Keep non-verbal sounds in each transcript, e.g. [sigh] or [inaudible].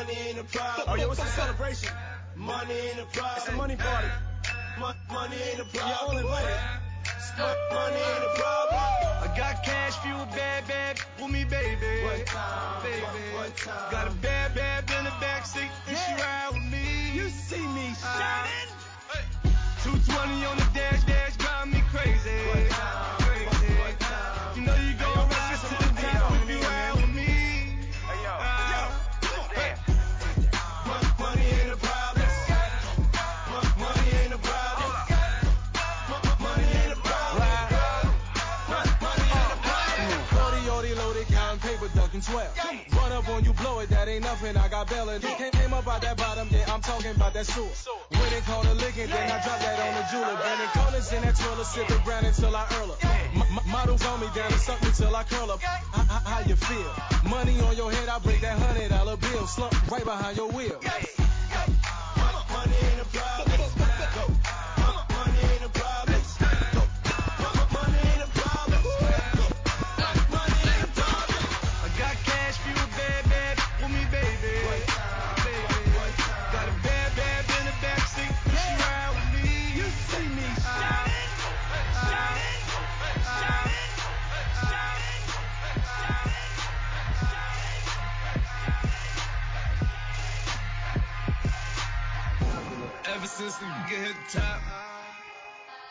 money ain't a problem. Oh yeah, what's the celebration? Money ain't a problem. It's a money party. Mon- money ain't a problem. Yeah, all invited. Money ain't a problem. I got cash fuel, bad, bad with me, baby. What time? Baby. What time? Got a bad, bad in the backseat, and she ride with me. You see me ah. shining. 220 on the 12 Yeah. Run up on you, blow it, that ain't nothing. I got Bella. Yeah. Can't aim up out that bottom, yeah, I'm talking about that sewer. When it called a licking, yeah. then I drop that on the jeweler. Brandon Collins in that twirler, sip the brand until I earl up. M- models on me, down to me till I curl up. How you feel? Money on your head, I break that hundred dollar bill. Slump right behind your wheel. Ever since the get hit the top,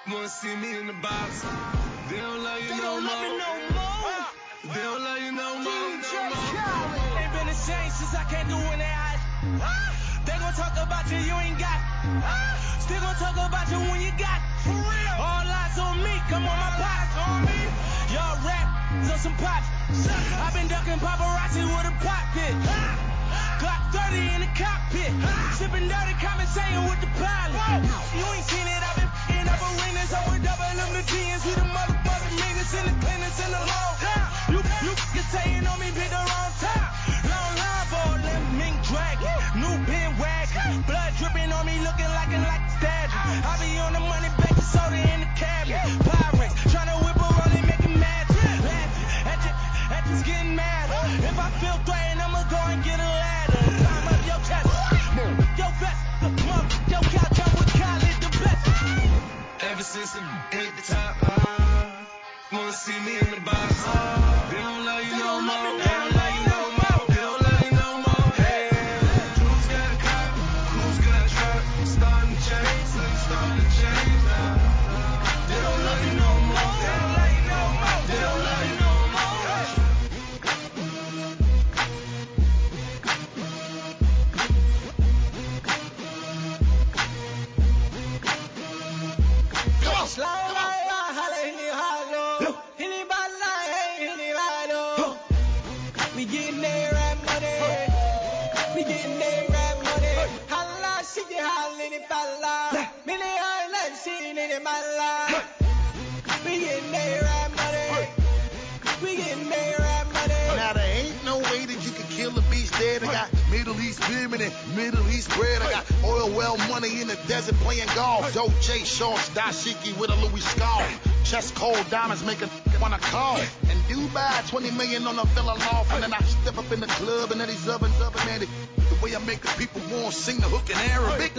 wanna see me in the box. They don't love you They no don't love me more. no more. They don't love you no more. DJ no more. Khaled. Ain't been the same since I can't do when they eyes. They gon' talk about you, you ain't got. Still gon' talk about you when you got. For real. All eyes on me, come on my pops. On me. Y'all rap on some pops. i been ducking paparazzi with a pop pit. Glock 30 in the cockpit. Sipping dirty, conversating with the pilot. You ain't seen it, I've been f***ing up arenas. I'm with double them the DNs. We the motherfucking niggas in the cleaners in the long time. You, you can saying on me, pick the wrong time. time. East pyramid and Middle East bread. I got oil well money in the desert playing golf. Dolce shorts, dashiki with a Louis scarf. Chest cold diamonds make a wanna call. And Dubai, 20 million on a villa loft. And then I step up in the club and then these other, other man, the, the way I make the people want to sing the hook in Arabic.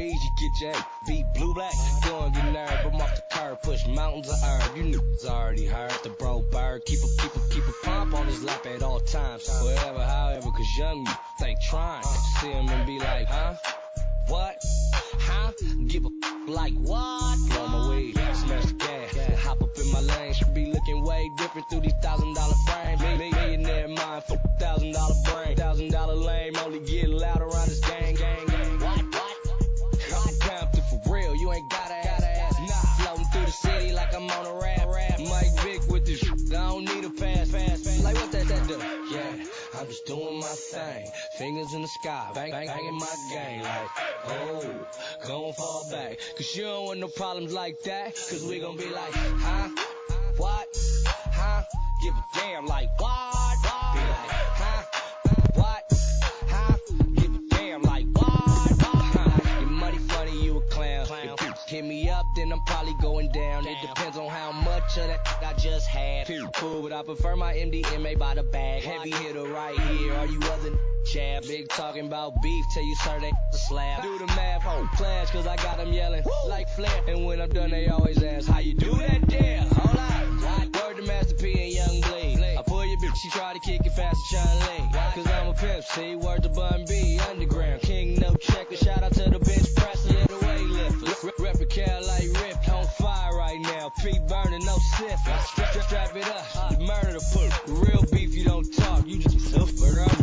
Run up on me, you get your beat blue black. You don't nerve, I'm off the curb, push mountains of herb. You niggas already heard the bro bird. Keep a keep a keep a pump on his lap at all times. Wherever, however, cause young me, they trying. See him and be like, huh? What? Huh? Give a like what? Blow my weed, smash the gas, hop up in my lane. Should be looking way different through these thousand dollar frames. Mi- Millionaire mind thousand dollar brain. Thousand dollar lame, only get loud around this gang, just doing my thing. Fingers in the sky, bang, bang, banging my gang like, oh, gon' fall back. Cause you don't want no problems like that. Cause we gon' be like, huh? What? Huh? Give a damn like, what? Be like, huh? What? Huh? Give a damn like, what? Huh? You money funny, you a clown. If you hit me up, then I'm probably going down. It depends on how much of that just had. Cool, but I prefer my MDMA by the bag. Heavy hitter right here. Are you other chab? Big talking about beef till you serve that a slab. Do the math, ho, clash, cause I got them yelling like Flair. And when I'm done, they always ask, how you do that there? Hold on. Word to Master P and Young Bleed. I pull your bitch, she try to kick it fast as Chun-Li. Cause I'm a pimp, see, word to Bun B, underground. King no checker, shout out to the bench press and the weightlifters. Rep, rep a like fire right now. Feet burning, no sip. Strap, it up, you murder the poop. Real beef, you don't talk, you just burger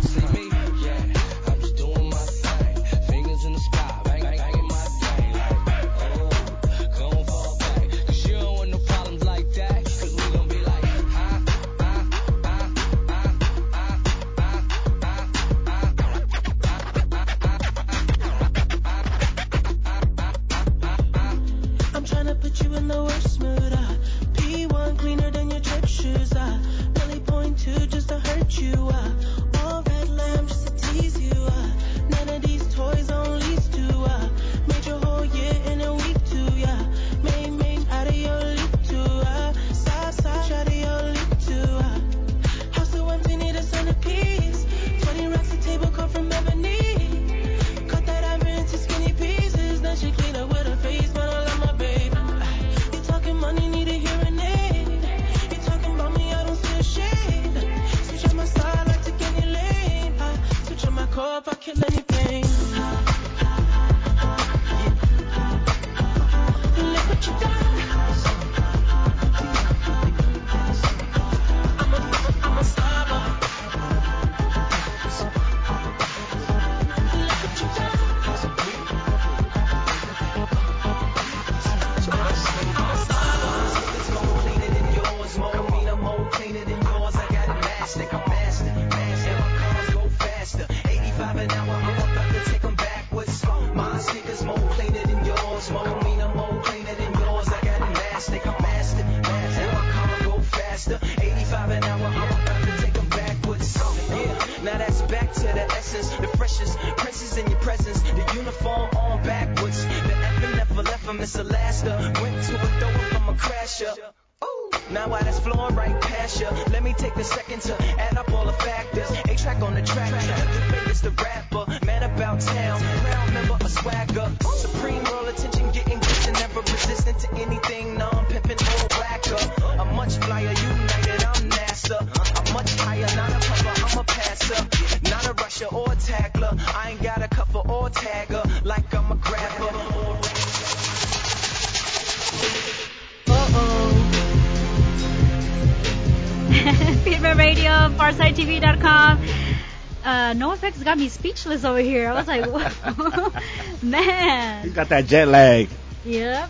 got me speechless over here. I was like, [laughs] whoa. [laughs] man. He's got that jet lag. Yep.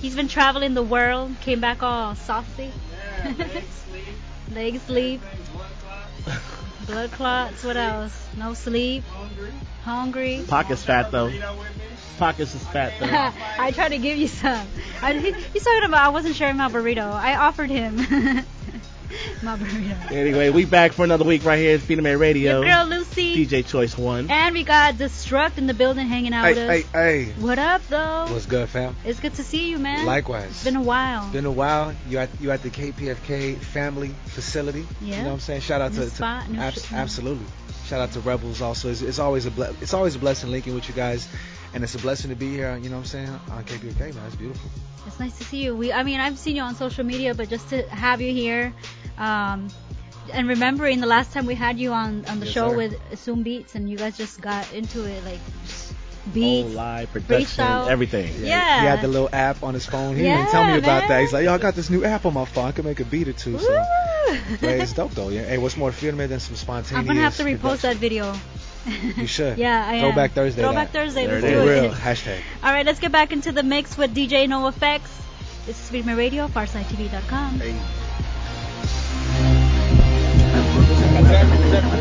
He's been traveling the world, came back all saucy. [laughs] Leg sleep, blood clots, what else? No sleep, hungry. Pocket's fat though. Pockets is fat though. I tried to give you some. I, he, he's talking about I wasn't sharing my burrito. I offered him [laughs] my burrito. Anyway, we back for another week right here at Speed Man Radio. Your girl Lucy. DJ Choice One. And we got Destruct in the building hanging out with us. Hey, hey, hey. What up, though? What's good, fam? It's good to see you, man. Likewise. It's been a while. It's Been a while. You at you at the KPFK family facility. Yeah. You know what I'm saying? Shout out New to, spot, to new abs- sh- absolutely. Shout out to Rebels also. It's, it's always a ble- it's always a blessing linking with you guys, and it's a blessing to be here. You know what I'm saying on KPFK, man. It's beautiful. It's nice to see you. We, I mean, I've seen you on social media, but just to have you here, um, and remembering the last time we had you on on the Yes, show sir. with Zoom Beats, and you guys just got into it, like just Whole beats. live production, freestyle. everything. Yeah. He had the little app on his phone. He didn't even tell me about man. that. He's like, yo, I got this new app on my phone. I can make a beat or two. So. Woo! But it's dope though. Yeah. Hey, what's more filming than some spontaneous? I'm gonna have to repost production? that video. You should. [laughs] Yeah, I am. Throwback Thursday. Throwback that. Thursday. There Let's do is. Real it. [laughs] hashtag. All right, let's get back into the mix with DJ NoAfex. This is Speed Radio, PharcydeTV.com. Hey. that, is that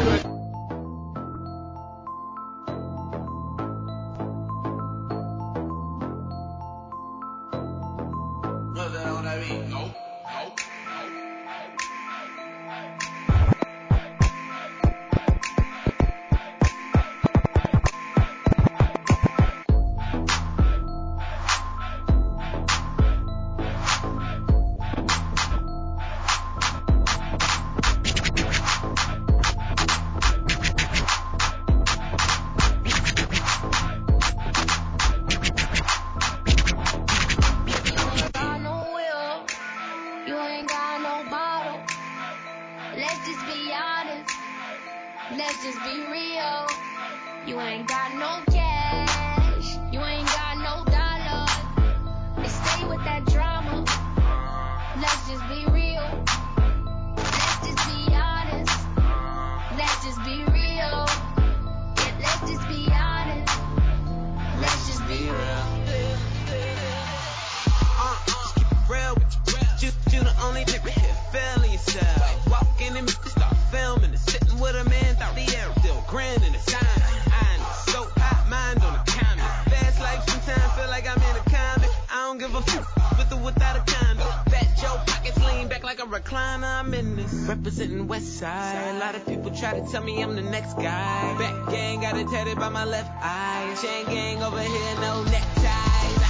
Let's just be honest. Let's just be real. You ain't got no cash. You ain't got no dollar. And stay with that drama. Let's just be real. Let's just be honest. Let's just be real. Yeah, let's just be honest. Let's just be real. Recliner. I'm in this representing West Side. A lot of people try to tell me I'm the next guy. Back gang got it tatted by my left eye. Chain gang over here, no neckties.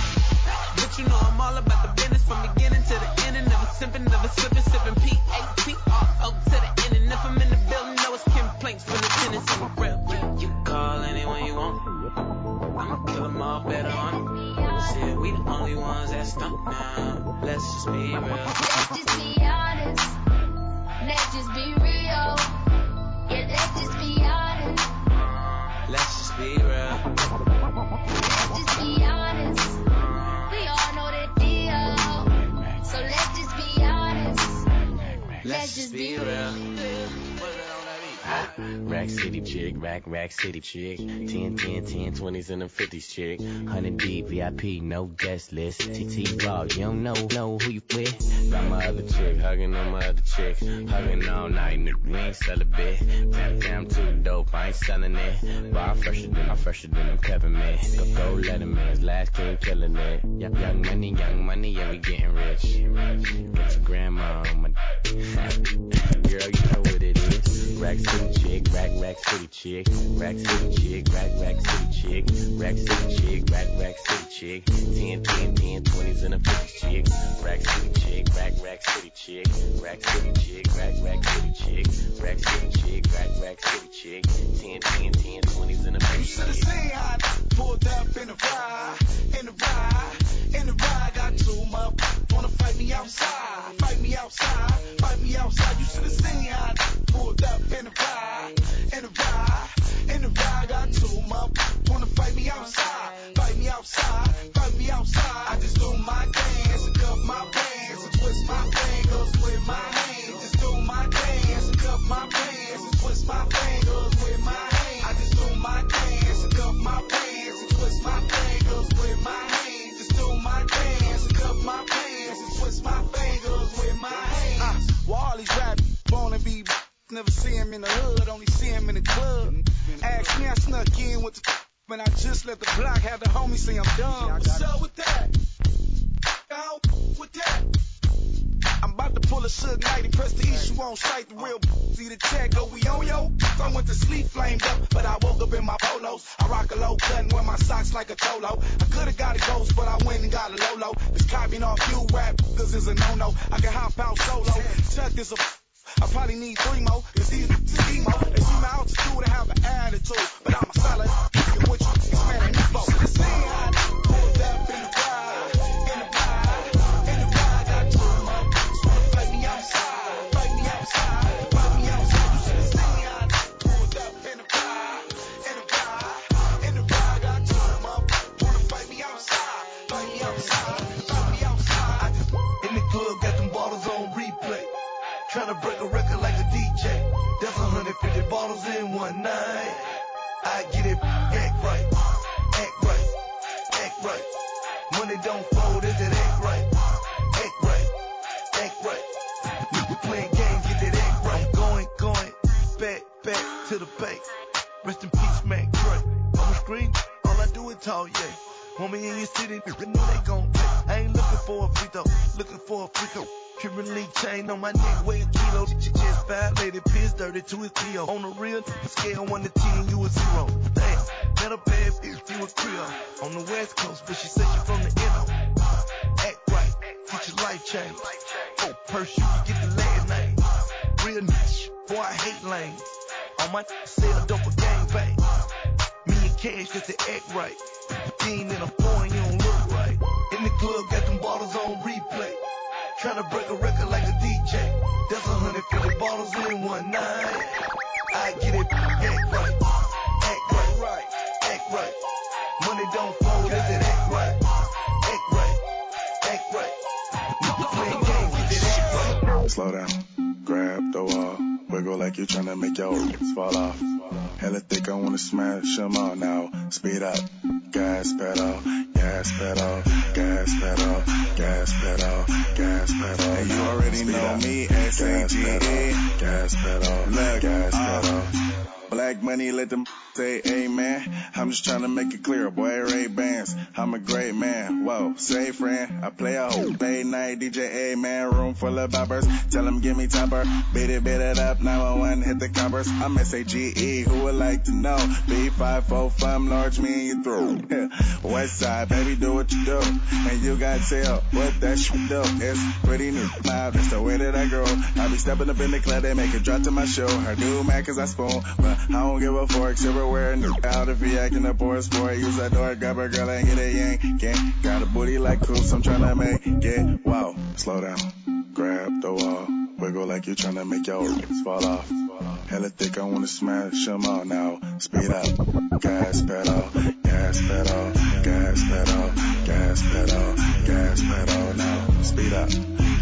But you know I'm all about the business from beginning to the end. And never simping, never slipping, sipping P-A-T-R-O to the end. And if I'm in the building, know it's complaints from the tenants. I'm real. You, call anyone you want. I'ma kill them all better on. Shit, we the only ones that stunt now. Let's just be real. Let's just be real. Yeah, let's just be honest. Let's just be real. Let's just be honest. We all know the deal. So let's just be honest. Let's just be real. City chick, rack, rack city chick. 10, 10, 10, 20s and the 50s chick. 100 deep, VIP, no guest list. TT Raw, you don't know, know who you with. Got my other chick, hugging on my other chick. Hugging all night, nigga, we ain't sell a bit. Damn, damn, too dope, I ain't selling it. But I'm fresher than, I'm fresher than them peppermint. Go, go, let him in, last king killing it. Young, young money, young money, yeah, we getting rich. Get your grandma on my [laughs] [laughs] Rack City chick, rack, rack city chick. Rack City chick, rack, rack city chick. Rack City chick, rack, rack city chick. 10, 10, 10, 20s and a 50s chick. Rack City chick, rack, rack city chick. Rack City chick, rack, rack city chick. Rack City chick, rack, rack city chick. 10, 10, 10, 20s and a You should have 50s chick. I pulled up in the ride, in the ride, in the ride. Got two motherfuckers wanna fight me outside, fight me outside, fight me outside. You should have seen how I pulled up in the ride, in the ride, in the ride. Got two motherfuckers wanna fight me outside, fight me outside, fight me outside. I just do my dance, cuff my pants, and twist my fingers with my hands. Just do my dance, cuff my pants, and twist my fingers with my hands. I just do my dance, cuff my pants, and twist my fingers with my hands. Just do my dance, cuff my pants, and twist my my hands. Uh, well, all these rap wanna be never see him in the hood, only see him in the club. Ask me, I snuck in with the when I just let the block have the homies say I'm dumb. What's up with that? Out with that? I'm about to pull a Suge Knight and press the issue on sight. The real see the check go we on yo. I went to sleep flamed up, but I woke up in my polos. I rock a low cut and wear my socks like a cholo. I could've got a ghost, but I went and got a Lolo. This copying off you rap, cause is a no-no. I can hop out solo. Chuck is a I probably need three more, cause these is emo. They see my altitude and have an attitude, but I'm a solid. What you at me for. See how 150 in one night. I get it, act right, act right, act right. Money don't fold, is it act right, act right, act right. Nigga playing games, get that act right. I'm Going, going, back, back to the bank. Rest in peace, Mac Dre. On the screen, all I do is talk, yeah. Me in your city, you know they gon' play. I ain't looking for a free throw, looking for a free throw. Cuban link chain on my neck, weigh a kilo. Just violated, piss dirty to his PO. Oh. On the real, scale 1 to 10, you a zero. Damn, met a bad bitch, you a Creole. On the west coast, but she said she from the NO. Uh, act right, get your life changed. Oh, purse, you can get the last name. Real niche, boy, I hate lanes. On my sell dope a gang bang. Me and cash just to act right. Ain't in a foreign, you don't look right. In the club, got them bottles on replay. Tryna break a record 150 bottles in one night. I get it, act right, act right, act right. Money don't fold, is it act right, act right, act right. Slow down, grab the wall, wiggle like you're tryna make your fall off. Hella thick, I wanna smash 'em all now. Speed up, gas pedal, gas pedal, gas pedal, gas pedal, gas pedal. You already know me, S-A-G-E. gas pedal, gas uh, pedal. Money, let them say amen. I'm just trying to make it clear, boy, Ray Bans. I'm a great man. Whoa, say friend. I play a whole late night DJ, amen. Room full of boppers. Tell them give me topper. Beat it, beat it up. 911, hit the coppers. I'm S-A-G-E. Who would like to know? B545, large me in your throat. West side, baby, do what you do. And you got tell what that shit do. It's pretty new. Now, that's the way that I grow. I be stepping up in the club, they make it drop to my show. Her do mad cause I spoon. But I don't give a fork, silverware, new out if he acting up or a sport. Use that door, grab a girl and get a yank. Can't got a booty like coops, I'm trying to make it. Wow, Slow down, grab the wall, wiggle like you're trying to make your fall off. Hella thick, I wanna smash smash 'em all now. Speed up, gas pedal, gas pedal, gas pedal, gas pedal, gas pedal now. Speed up,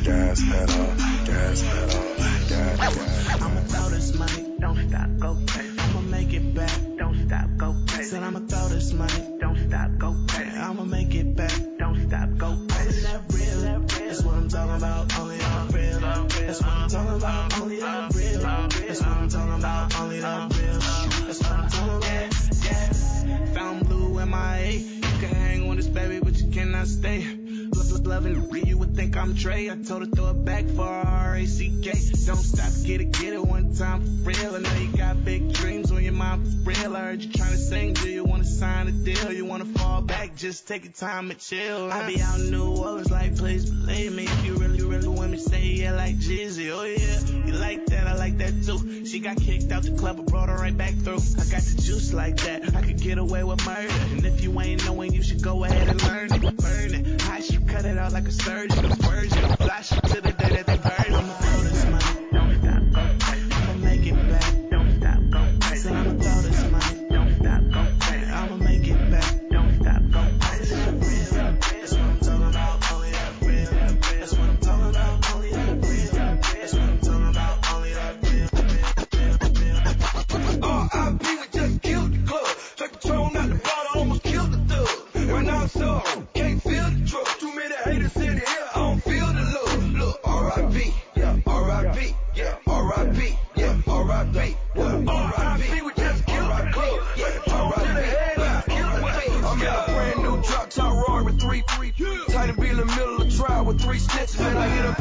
gas pedal, gas pedal, gas, pedal. I'ma throw this money, don't stop, go crazy. I'ma make it back, don't stop, go crazy. Said I'ma throw this money, don't stop, go crazy. I'ma make it back, don't stop, go crazy. That real, that's what I'm talking about, only that real. That's what I'm talking about, only that real. That's what I'm talking about, only that real. That's what I'm talking about, yeah. Found blue MIA, you can hang with this baby, but you cannot stay. Love, loving me, you would think I'm Trey. I told her throw it back for R-A-C-K. Don't stop, get it, get it one time for real. I know you got big dreams you trying to sing, do you wanna sign a deal? You wanna fall back, just take your time and chill. I be out in New Orleans like, please believe me. If you really, really want me, say yeah like Jeezy. Oh yeah, you like that, I like that too. She got kicked out the club, I brought her right back through. I got the juice like that, I could get away with murder. And if you ain't knowing, you should go ahead and learn it. Burn it, I should cut it out like a surgeon. Virgin, flash it to the day that they burn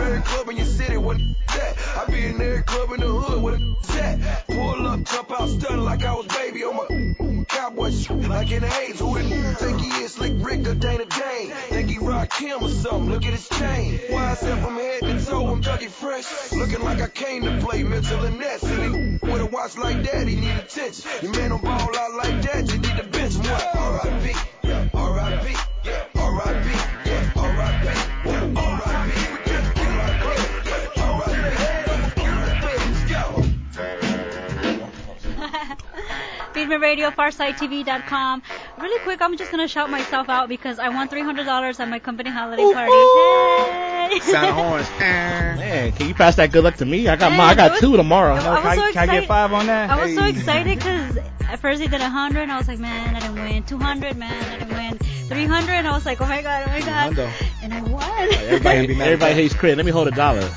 every club in your city with that. I be in every club in the hood with a that. Pull up, jump out, stun like I was baby on my cowboy shit. Like in the A's, who didn't think he is Slick Rick or Dana Dane? Think he rock Kim or something? Look at his chain. Why said from head to toe, I'm Dougie Fresh. Looking like I came to play Mitchell and Ness. And he with a watch like that, he need attention. Your man don't ball out like that, you need to bench him. What? R.I.P. R.I.P. Firme Radio, PharcydeTV.com. Really quick, I'm just gonna shout myself out because I won $300 at my company holiday party. Hey! Sound [laughs] horns. Man, can you pass that good luck to me? I got Man, my, I got was- two tomorrow. I was so Can I get excited. five on that? I was so excited because at first they did 100, and I was like, man, I didn't win. 200, man, I didn't win. 300, and I was like, oh my god, oh my god, and I won. Everybody, be mad everybody hates crit. Let me hold a dollar. [laughs]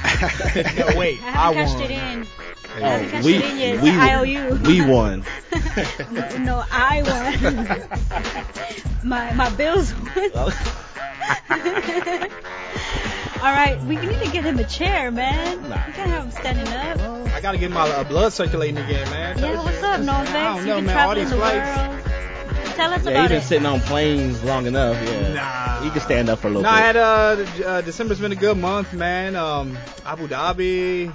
No, wait. I I haven't cashed won. it in. Oh, I Oh, haven't cashed we, it in yet. we, I owe you. we won. [laughs] no, no, I won. my my bills won. All right, we need to get him a chair, man. Nah. We can't have him standing up. I gotta get my uh, blood circulating again, man. Yeah, what's up, No I don't You know, been man. All traveling these the flights. world. Tell us Yeah, about he been sitting on planes long enough. Yeah, Nah. He can stand up for a little No, I had uh, uh December's been a good month, man. Um, Abu Dhabi,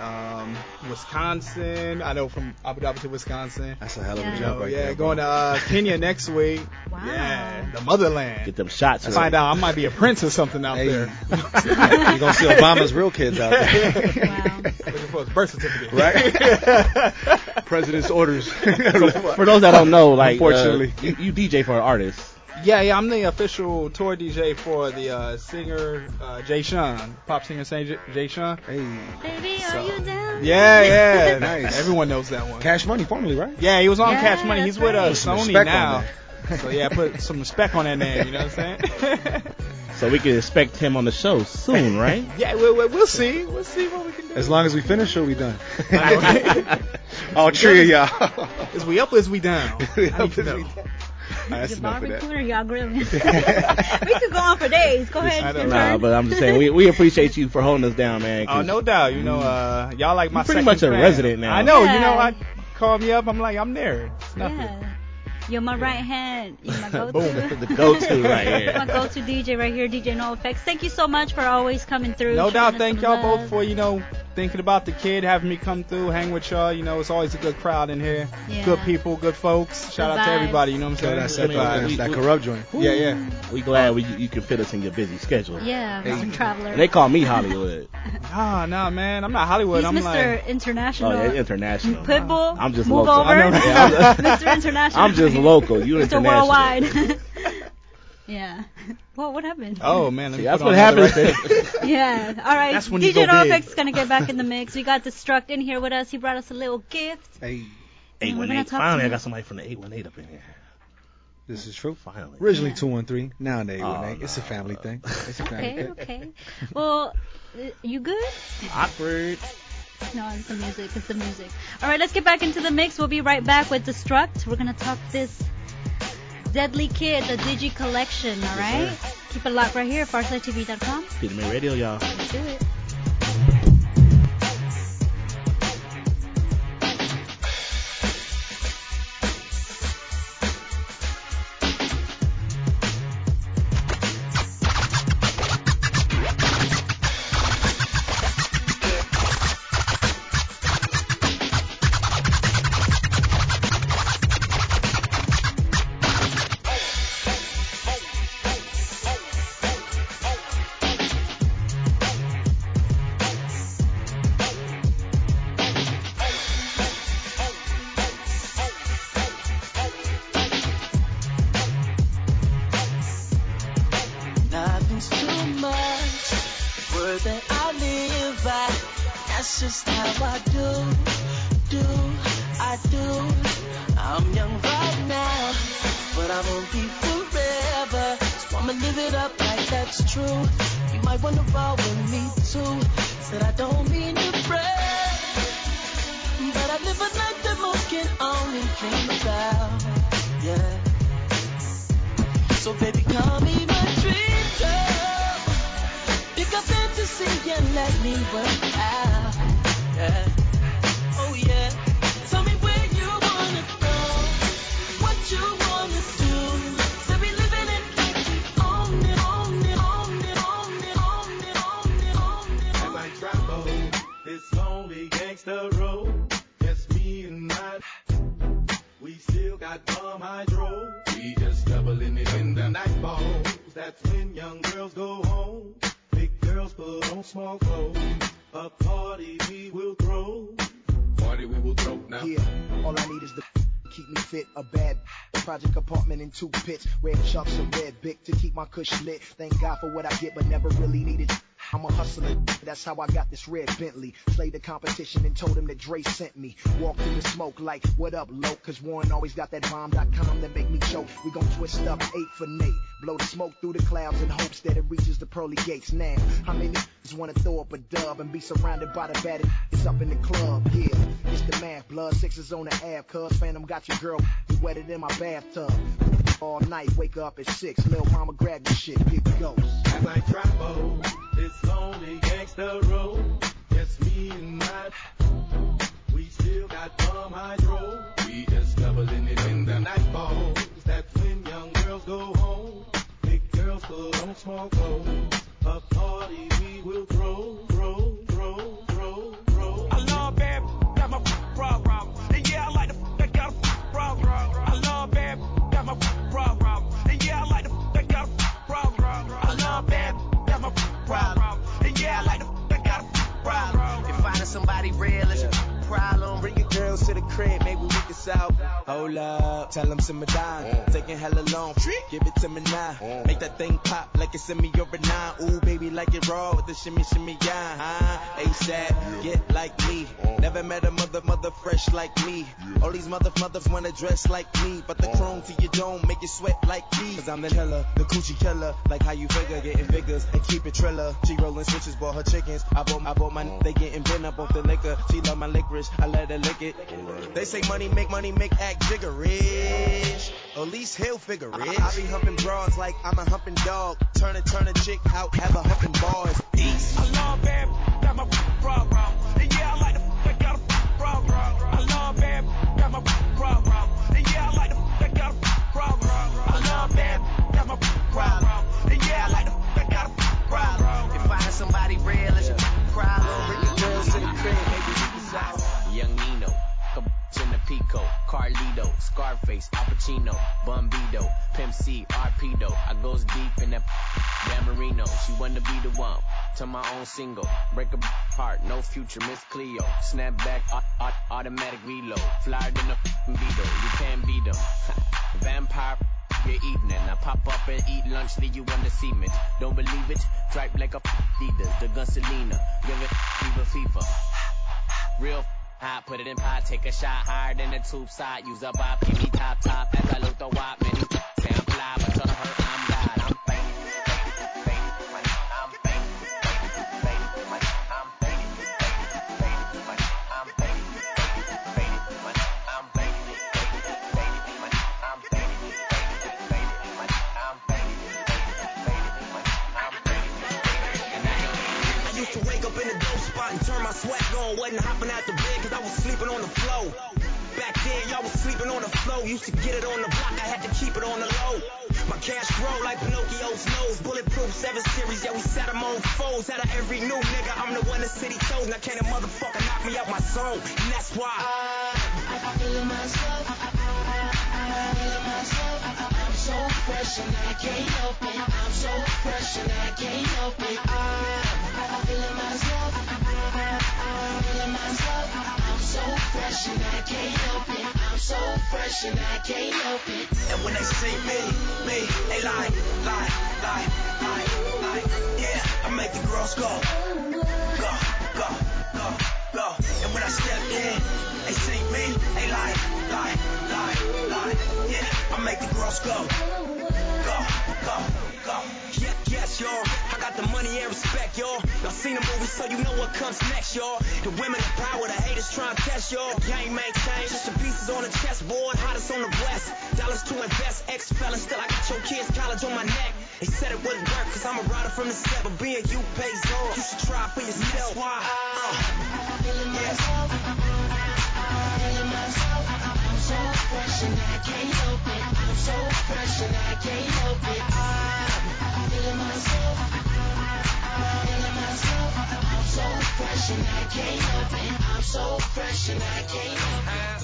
um, Wisconsin. I know from Abu Dhabi to Wisconsin. That's a hell of a Yeah. jump right yeah, there. going to uh, Kenya next week. Wow. Yeah, the motherland. Get them shots. Let's find out I might be a prince or something out Hey, there. [laughs] You're gonna see Obama's real kids out there, [laughs] Wow. Looking for his birth certificate. right? [laughs] President's orders. For those that don't know, like, Unfortunately. uh, you, you DJ for an artist. Yeah, yeah, I'm the official tour DJ for the uh, singer uh, Jay Sean, pop singer Jay, Jay Sean. hey, Baby, are you down? Yeah, yeah, [laughs] Nice. Everyone knows that one. Cash Money, formerly, right? Yeah, he was on Yeah, Cash Money. He's with uh, right. Put some Sony now. So yeah, put some respect on that name. You know what I'm saying? [laughs] So we can expect him on the show soon, [laughs] right? yeah, we'll, we'll, we'll see. We'll see what we can do. As long as we finish, or we done. All three of y'all. Is we up or is we down? We I up need to is know. we down? All right, that's Is it barbecue that. or y'all grilling? [laughs] [laughs] we could go on for days. Go ahead. I it's your know. Nah, but I'm just saying we, we appreciate you for holding us down, man. Oh, 'cause no doubt. You know, uh, y'all like my You're pretty much a fan. resident now. I know. You know, I call me up. I'm like, I'm there. It's nothing. yeah. You're my right hand. You're my [laughs] go-to. Boom. the go-to right here. my go-to DJ right here, DJ NoAfex. Thank you so much for always coming through. No doubt. Thank y'all both for you know thinking about the kid, having me come through, hang with y'all. You know, it's always a good crowd in here. Yeah. Good people, good folks. Shout Good out to everybody. You know what I'm saying? that, Good I mean, vibes. we- that we- corrupt joint. Yeah, yeah. We glad we, you can fit us in your busy schedule. Yeah, Mr. Traveler. And they call me Hollywood. [laughs] Nah, nah, man. I'm not Hollywood. He's I'm Mr. like. International. Oh, yeah, international. Pitbull. I'm just Move local. over. I know. Yeah, I'm- [laughs] Mr. International. I'm just local. You Mr. international. Worldwide. [laughs] yeah. Well, what happened? Oh man, See, that's what on another happens. [laughs] Yeah. All right. That's when you DJ go No big. Is gonna get back in the mix. We got Destruct in here with us. He brought us a little gift. Hey, 818. Finally, I got somebody from the 818 up in here. this is true. Finally. Originally Yeah. 213, now an 818. Oh, It's a family thing. It's a [laughs] family Okay. thing. Okay. Well, uh, you good? Awkward. No, it's the music. It's the music. All right, let's get back into the mix. We'll be right back with Destruct. We're gonna talk this Deadly Kid, the Digi Collection. All right. Keep it locked right here, PharcydeTV.com. Peter May Radio, y'all. Let's do it. How I do, do, I do. I'm young right now, but I won't be forever. So I'ma live it up like that's true. You might wanna roll with me too. Said I don't mean to brag, but I live a life that most can only dream about. Yeah. So baby, call me my dream girl. Pick a fantasy and let me work out. Hydro. We just doubling it in the night balls. That's when young girls go home. Big girls put on small clothes. A party we will throw. Party we will throw now. Yeah, all I need is the keep me fit, a bad project apartment in two pits, red chucks and red bic to keep my cush lit. Thank God for what I get, but never really needed. I'm a hustler, that's how I got this red Bentley. Slayed the competition and told him that Dre sent me. Walked in the smoke like, what up, low? Cause Warren always got that bomb.com that make me choke. We gon' twist up eight for Nate. Blow the smoke through the clouds in hopes that it reaches the pearly gates now. How many just wanna throw up a dub and be surrounded by the baddest it's up in the club? Yeah, it's the math. Blood sixes on the ab, cuz Phantom got your girl wetter than my bathtub. All night, wake up at six. Lil' mama grab your shit, here we goes. As I travel this lonely gangster road, just me and my. We still got bomb hydro. We just doubling it in the night balls. That's when young girls go home. Big girls put on small clothes. Somebody real is a problem, bring your girls to the crib, maybe we can solve. Hold up. tell him simmer down. Uh. Taking hella long, give it to me now. Uh. Make that thing pop like it's semi over nine. Ooh, baby, like it raw with the shimmy, shimmy, yeah. Huh? ASAP, get like me. Uh. Never met a mother, mother fresh like me. All these mother, mothers wanna dress like me. But the chrome to your dome make you sweat like me. Cause I'm the killer, the coochie killer. Like how you figure, getting figures and keep it triller. She rolling switches, bought her chickens. I bought, I bought my, they getting bent up off the liquor. She love my licorice, I let her lick it. They say money make money make act jiggerish. At least he'll figure it. I, I be humping broads like I'm a humping dog. Turn a turn a chick out, have a humping bars. Peace. I love bad, got my frog And yeah, I like the that got a frog I love bad, got my frog And yeah, I like the that got a frog I love bad, got my frog And yeah, I like the that got a frog If I had somebody Pico, Carlito, Scarface, Al Pacino, Bumbido, Pimp C, Arpedo. I goes deep in that Dan. She wanna be the one to my own single. Break a heart, no future, Miss Cleo. Snap back, automatic reload. Flyer than a Beetle, you can't beat them. [laughs] Vampire your evening. I pop up and eat lunch, leave you on the cement. Don't believe it? Dripe like a leader, the Gunselina. Give it, fever, FIFA. Real hot, put it in pot, take a shot higher than the tube side. Use a bop, give me top top as I look the wop, man. Sweat on, wasn't hopping out the bed cause I was sleeping on the floor. Back then, y'all was sleeping on the floor. Used to get it on the block, I had to keep it on the low. My cash grow like Pinocchio's nose. Bulletproof 7 series, yeah, we set them on foes. Out of every new nigga, I'm the one the city chose. Now can't a motherfucker knock me out my zone. And that's why. I, I, I feel myself. I, I, feel myself. I'm so fresh and I can't help it. I'm so fresh and I can't help it. I, I feel myself myself. I'm so fresh and when they see me, me, they lie, lie, lie, lie, lie. Yeah, I make the girls go, go, go, go, go. And when I step in, they see me, they lie, lie, lie, lie. Yeah, I make the girls go, go, go, go. Yeah, yes, y'all. I got the money and respect, y'all. Y'all seen the movie, so you know what comes next, y'all. The women in power, the haters trying to test y'all. Gang maintain, just the pieces on the chessboard, hottest on the west. Dollars to invest, ex felon, still I got your kids' college on my neck. They said it wouldn't work, cause I'm a rider from the set, but being you pays off. You should try for yourself. That's why. Uh, I'm feeling myself. I'm feeling myself. I'm so fresh and I can't help it. I'm so fresh and I can't help it. I'm feeling myself. I'm feeling myself. I'm so fresh and I can't help it. I'm so fresh and I can't help it.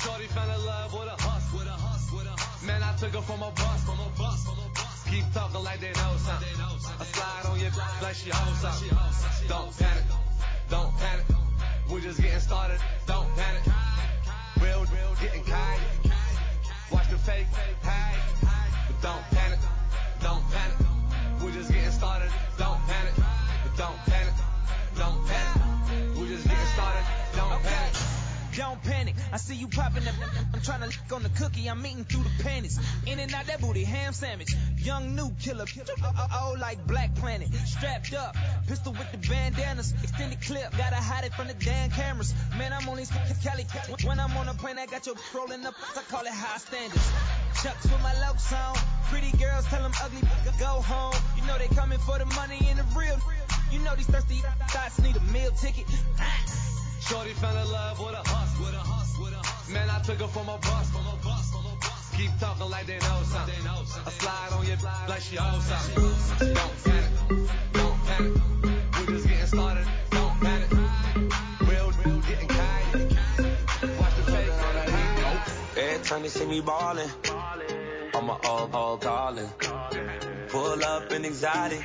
Shorty fell in love with a hus, with a hus, with a. Man, I took her from a bus, from a bus, from a bus. Keep talking like they know something. I slide on your like she hoes something. Don't. We're just getting started. Don't panic. Real, real, getting kind. Watch the fake, hide, but don't panic, don't panic. We're just getting started. I see you popping up. I'm trying to lick on the cookie. I'm eating through the panties. In and out that booty, ham sandwich. Young new killer. Oh, like Black Planet. Strapped up. Pistol with the bandanas. Extended clip. Gotta hide it from the damn cameras. Man, I'm on these Cali. When I'm on a plane, I got your rolling up. I call it high standards. Chucks with my low song. Pretty girls tell them ugly. Go home. You know they coming for the money and the real. You know these thirsty thoughts need a meal ticket. Shorty fell in love with a hus, with a hus, with a. Man, I took her from a bus, from a bus, from a bus. Keep talking like they know something. I slide on your like she owes something. Don't panic, don't panic. We're just getting started. Time they see me ballin', I'm a all, all callin'. Pull up in exotic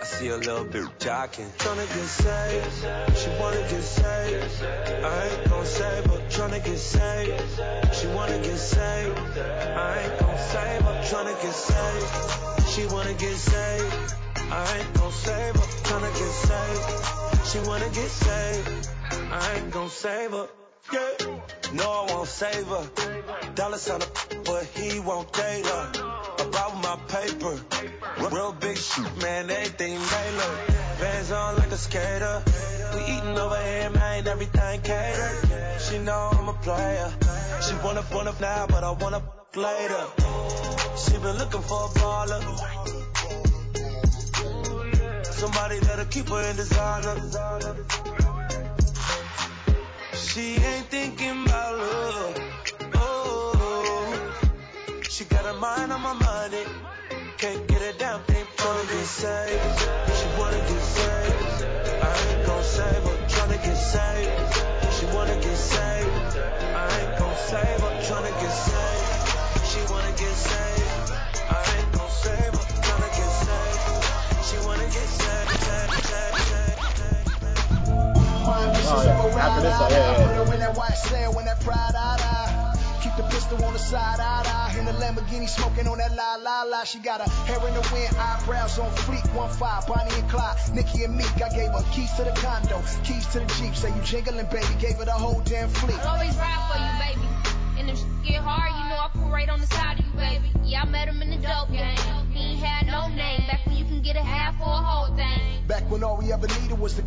I see a little bit jocking. Tryna get saved, she wanna get saved. I ain't gon' save her. Tryna get saved, she wanna get saved. I ain't gon' save her. Tryna get saved, she wanna get saved. I ain't gon' save her. Tryna get saved, she wanna get saved. I ain't gon' save her. Yeah. No, I won't save her. Dollar sign up, but he won't date her. About my paper. Real big shit, man, everything look. Bands on like a skater. We eating over here, man, everything catered. She know I'm a player. She wanna phone up now, but I wanna later. She been looking for a baller. Somebody that'll keep her in designer. She ain't thinking about love. Oh, she got her mind on my money. Can't get it down, ain't tryna get saved. She wanna get saved. I ain't gon' save her, tryna get saved. She wanna get saved. I ain't gon' save her, tryna get saved. She wanna get saved. I ain't gon' save her, tryna get saved. She wanna get saved, After this. Keep the pistol on the side eye eye. In the Lamborghini smoking on that la la la. She got her hair in the wind, eyebrows on fleek. One five, Bonnie and Clyde, Nicki and Meek. I gave her keys to the condo, keys to the Jeep. Say you jingling, baby. Gave her the whole damn fleet. I'll always ride for you, baby. And if shit get hard, you know I right on the side of you, baby. Yeah, I met him in the dope game. He ain't had no name. Back when you can get a half or a whole thing. Back when all we ever needed was the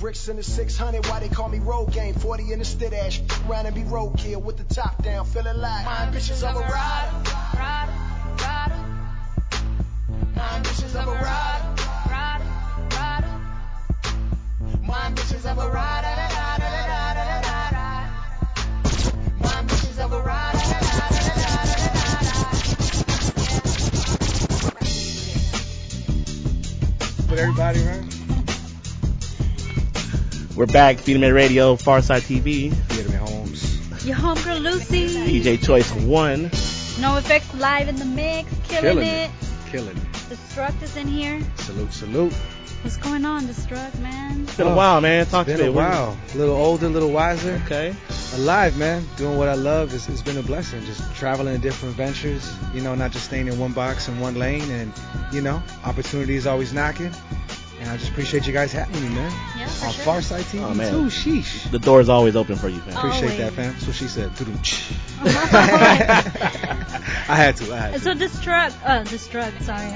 bricks in the 600. Why they call me road game? 40 in the stead ash. Round and be roadkill with the top down. Feeling like my ambitions of a rider. Rider, rider, My ambitions of a rider. rider, rider. My ambitions of a rider. da, da, da, da, da, da, da, da. My ambitions of a rider. With everybody, right? We're back, Feeding Man Radio, Pharcyde TV, Theater Man Holmes. Your homegirl Lucy. DJ Choice One. NoAfex live in the mix. Killing, Killing it. it. Killing it. Destruct is in here. Salute, salute. What's going on, Destruct, man? It's been a while, man. Talk Been to me. a while. A little older, a little wiser. Okay. Alive, man. Doing what I love. It's, it's been a blessing. Just traveling in different ventures. You know, not just staying in one box and one lane. And, you know, opportunity is always knocking. And I just appreciate you guys having me, man. Yeah, for On sure. Pharcyde TV, Oh, man. too. Sheesh. The door is always open for you, man. Appreciate that, fam. That's what she said. [laughs] Tudum-ch. [laughs] [laughs] I had to. I had to. So Destruct, uh, Destruct, sorry.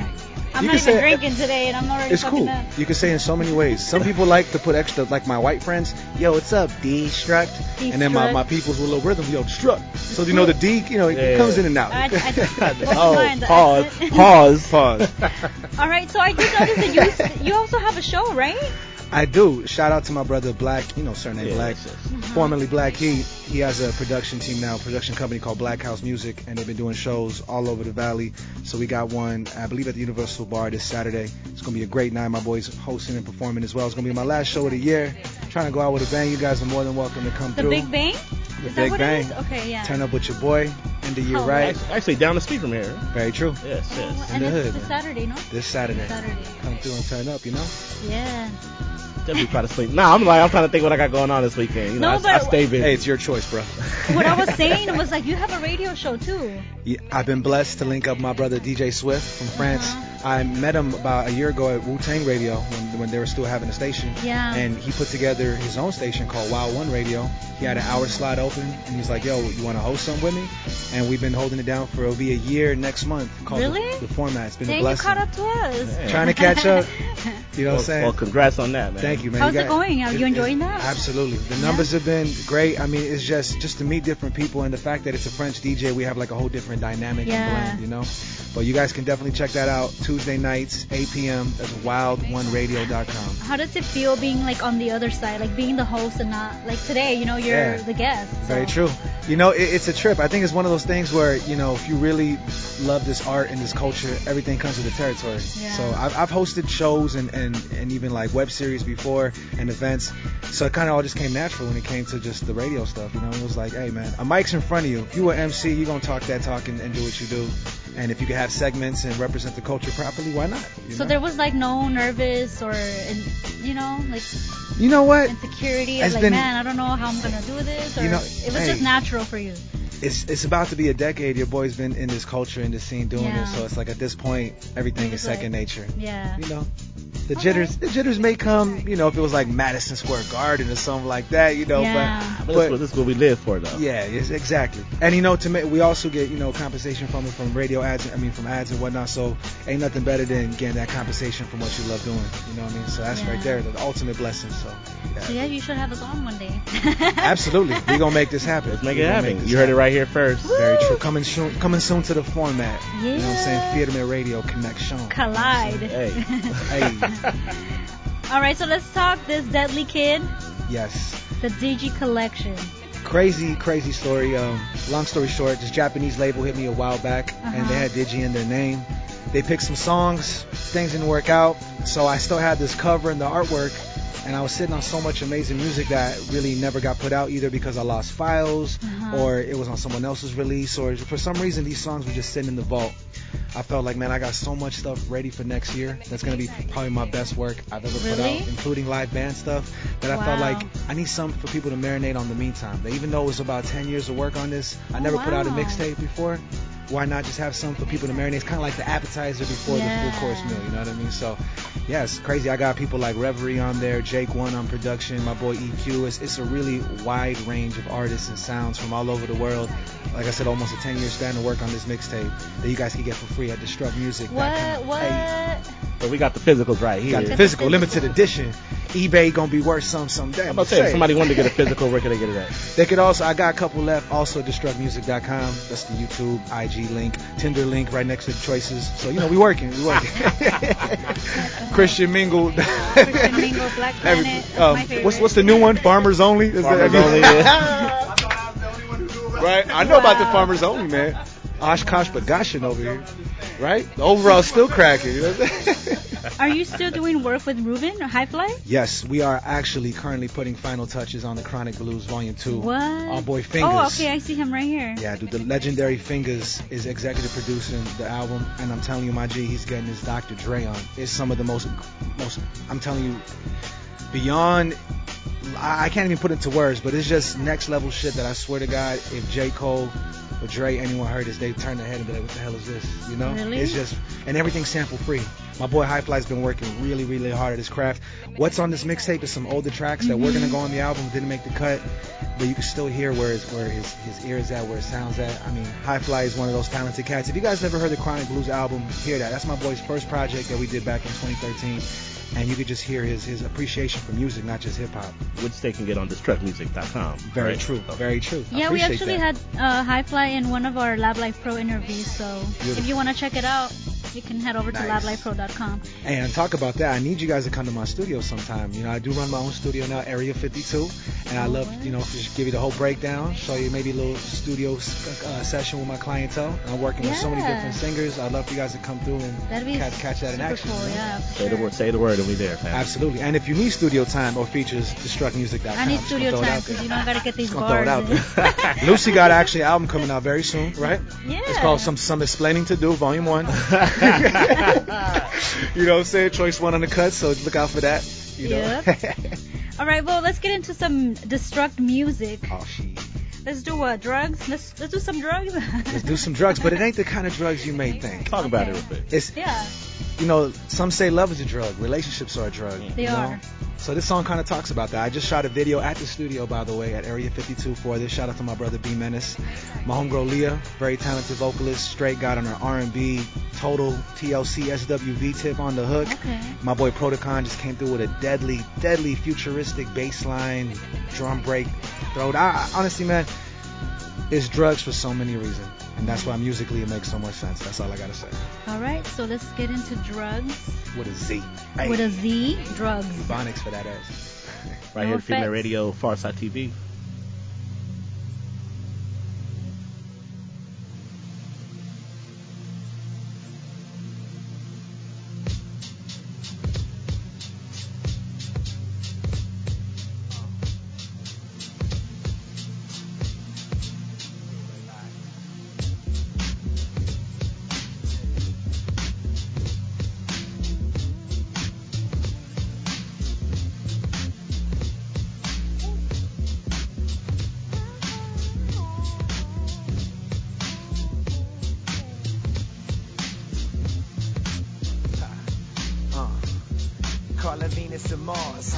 I'm You not can even say- drinking today and I'm already It's cool. up. You can say in so many ways. Some people like to put extra, like my white friends, yo, what's up, D-struct? And then my, my peoples with low rhythm, yo, struct. So you know the D, you know, it Yeah. comes in and out. I, I [laughs] just wasn't Oh, mind the pause. Pause. Pause. [laughs] All right, so I just noticed that you you also have a show, right? I do. Shout out to my brother Black, you know, surname Yeah, Black, yes, yes. Mm-hmm. formerly Black Heat. He has a production team now, production company called Black House Music, and they've been doing shows all over the valley. So we got one, I believe, at the Universal Bar this Saturday. It's gonna be a great night. My boys hosting and performing as well. It's gonna be my last show of the year. Trying to go out with a bang. You guys are more than welcome to come The through. The Big Bang? The Is Big Bang. Okay, yeah. Turn up with your boy. End of year Oh, right. Actually, actually, down the street from here. Very true. Yes, Oh, yes. and the it's hood, this. Saturday, no? This Saturday. Saturday. Come through and turn up, you know? Yeah. Definitely try to sleep. Nah, I'm like, I'm trying to think what I got going on this weekend. You know, No, I, but- I stay busy. Hey, it's your choice, bro. What I was [laughs] saying was like you have a radio show too. Yeah, I've been blessed to link up my brother DJ Swift from France. Uh-huh. I met him about a year ago at Wu Tang Radio when, when they were still having a station. Yeah. And he put together his own station called Wild One Radio. He had an hour slot open, and he's like, "Yo, you want to host something with me?" And we've been holding it down for it'll be a year next month. Called the- Really? The, format. It's been Dang, a you blessing. caught up to us. Yeah. Trying to catch up. [laughs] You know well, what I'm saying? well, congrats on that, man. Thank you, man. How's You it going? Are you enjoying that? Absolutely. The Yeah? numbers have been great. I mean, it's just just to meet different people and the fact that it's a French DJ, we have like a whole different dynamic Yeah. and blend, you know. But you guys can definitely check that out Tuesday nights, 8 p.m. That's wild1radio.com. How does it feel being like on the other side, like being the host and not like today? You know, you're Yeah. the guest. so- Very true. You know, it, it's a trip. I think it's one of those things where you know, if you really love this art and this culture, everything comes with the territory. Yeah. So I've, I've hosted shows and, and and even like web series before and events. So it kind of all just came natural when it came to just the radio stuff. You know, it was like, hey man, a mic's in front of you. If you were MC, you're gonna talk that talk and, and do what you do. And if you can have segments and represent the culture properly, why not? So know? there was like no nervous or, you know, like You know what? insecurity. It's like, been- man, I don't know how I'm gonna do this. Or You know, it was hey. just natural for you. It's it's about to be a decade. Your boy's been in this culture, in this scene, doing Yeah. it. So it's like at this point, everything is second like- nature. Yeah. You know, the jitters, the jitters may come. You know, if it was like Madison Square Garden or something like that. You know, Yeah. but But, this, is what- this is what we live for, though. Yeah, yes, exactly. And you know, to me, we also get you know compensation from it from radio ads. I mean, from ads and whatnot. So ain't nothing better than getting that compensation from what you love doing. You know what I mean? So that's Yeah. right there, the ultimate blessing. So So yeah, you should have us on one day. [laughs] absolutely, we're gonna make this happen. Let's make We it happen. this You heard it right here first. Very true. Coming soon, coming soon to the format. yeah. You know what I'm saying? Theater Radio Connection. Collide. Hey. Hey, [laughs] [laughs] All right, so let's talk this Deadly Kid, yes. the Digi Collection. Crazy, crazy story. Um, long story short, this Japanese label hit me a while back, and Uh-huh. they had Digi in their name. They picked some songs, things didn't work out, so I still had this cover and the artwork, and I was sitting on so much amazing music that really never got put out either because I lost files, Uh-huh. or it was on someone else's release, or for some reason these songs were just sitting in the vault. I felt like, man, I got so much stuff ready for next year. That's gonna be probably my best work I've ever put out, including live band stuff. That I felt like I need something for people to marinate on the meantime. That even though it was about 10 years of work on this, I never put out a mixtape before. Why not just have something for people to marinate? It's kind of like the appetizer before the full course meal. You know what I mean? So, yeah, it's crazy. I got people like Reverie on there, Jake One on production, my boy EQ. It's, it's a really wide range of artists and sounds from all over the world. Like I said, almost a 10 year span to work on this mixtape that you guys can get for free at destructmusic.com. What? What? Hey, But we got the physicals right here. got the physical, limited edition. eBay gonna be worth some someday. I'm about to say, if somebody wanted to get a physical, where can they get it at? They could also, I got a couple left, also destructmusic.com. That's the YouTube, IG link, Tinder link right next to the choices. So, you know, we working, we working. [laughs] Christian Mingle. Christian Mingle, Black Every- um, my favorite. what's, what's the new one? Farmers Only? Is Farmers that, Only, [laughs] right? I know about the Farmers Only, man. Oshkosh Bagashin over here. Right? The overall still cracking. You know what I'm saying? [laughs] Are you still doing work with Ruben or High Fly? Yes, we are actually currently putting final touches on the Chronic Blues Volume 2. What? Our boy oh, Fingers. Oh, okay, I see him right here. Yeah, dude, the legendary Fingers is executive producing the album, and I'm telling you, my G, he's getting his Dr. Dre on. It's some of the most, most. I'm telling you, beyond. I can't even put it into words, but it's just next level shit that I swear to God, if J. Cole or Dre, anyone heard this, they turn their head and be like, "What the hell is this?" You know? Really? It's just, and everything's sample free. My boy High Fly's been working really, really hard at his craft. What's on this mixtape is some older tracks that were gonna go on the album, didn't make the cut, but you can still hear where his, where his, his ear is at, where it sounds at. I mean, High Fly is one of those talented cats. If you guys never heard the Chronic Blues album, hear that. That's my boy's first project that we did back in 2013. And you could just hear his, his appreciation for music, not just hip hop. Which they can get on destructmusic.com. Very right? true. Very true. Yeah, we actually that. had uh, High Fly in one of our Lab Life Pro interviews. So if you want to check it out, you can head over to Nice. lablifepro.com. And talk about that. I need you guys to come to my studio sometime. You know, I do run my own studio now, Area 52, and I love, you know, to just give you the whole breakdown, show you maybe a little studio uh, session with my clientele. I'm working with so many different singers. I'd love for you guys to come through and catch, catch that in action. cool. Yeah, for Say the word. Say the word, and we there, fam. Absolutely. And if you need studio time or features, destructmusic.com. I need studio time because you know I gotta get these Just gonna throw it out bars. there. [laughs] Lucy got actually an album coming out very soon, right? [laughs] Yeah. It's called Some Some Explaining to Do, Volume 1. [laughs] [laughs] you know what I'm saying? Choice 1 on the cut, so look out for that. You know? [laughs] All right, well, let's get into some destruct music. oh, shit. Let's do what? Drugs? Let's let's do some drugs. Let's do some drugs, but it ain't the kind of drugs you may think. Talk about it Okay. real quick. It's, yeah, you know, some say love is a drug, relationships are a drug. they you know? are. So this song kind of talks about that. I just shot a video at the studio, by the way, at Area 52 for this. Shout out to my brother B Menace, my homegirl Leah, very talented vocalist, straight got on her R&B, total TLC SWV tip on the hook. Okay. My boy Protocon just came through with a deadly, deadly futuristic bass line, drum break, throat. I, honestly, man, it's drugs for so many reasons, and that's why musically it makes so much sense. That's all I gotta say. All right, so let's get into drugs With a Z. with a Z. Drugs. Ebonics for that ass. Right No here, Female offense. Radio, Pharcyde TV.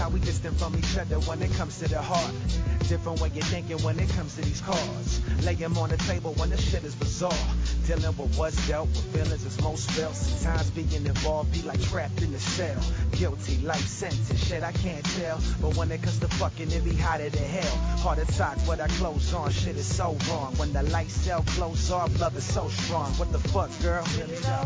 How we distant from each other when it comes to the heart. Different way you're thinking when it comes to these cards. Lay 'em on the table when the shit is bizarre. Dealing with what's dealt with feelings is most felt. Sometimes being involved be like trapped in a cell. Guilty life sentence, shit I can't tell. But when it comes to fucking, it be hotter than hell. Heart attacks, but I close on. Shit is so wrong. When the lights cell close off, love is so strong. What the fuck, girl?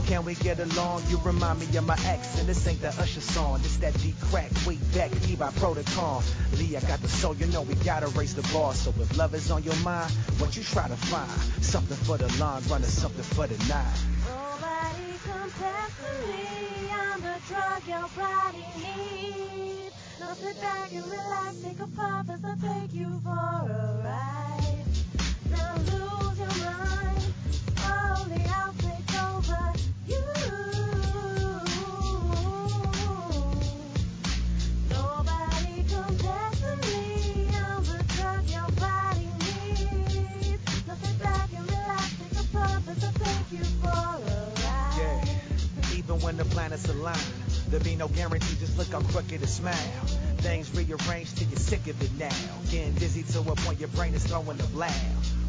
Can we get along? You remind me of my ex, and this ain't the Usher song. This that deep crack, way back, E by protocol. Lee, I got the soul, you know we gotta raise the bar. So if love is on your mind, what you try to find? Something for the long run or something for the night. Nobody compares to me. I'm the drug your body needs. Now sit back and relax, take a puff as I take you for a ride. When the planets align, there be no guarantee, just look how crooked and smile. Things rearrange till you're sick of it now. Getting dizzy to a point your brain is throwing the blab.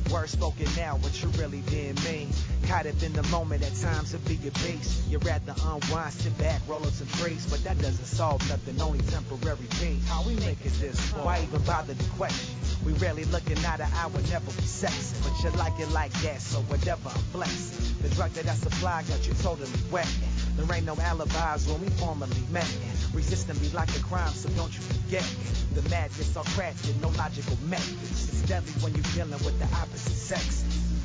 Words spoken now, what you really didn't mean. Caught up in the moment, at times it be your base. You'd rather unwind, sit back, roll up some drinks, but that doesn't solve nothing, only temporary pain. How we make it this far? Why even bother to question? We rarely looking at an hour, never be sexing. But you like it like that, so whatever I'm flexing. The drug that I supply got you totally wet. There ain't no alibis when we formally met. Resisting be like a crime, so don't you forget. The madness are crafted, no logical methods. It's deadly when you're dealing with the opposite sex.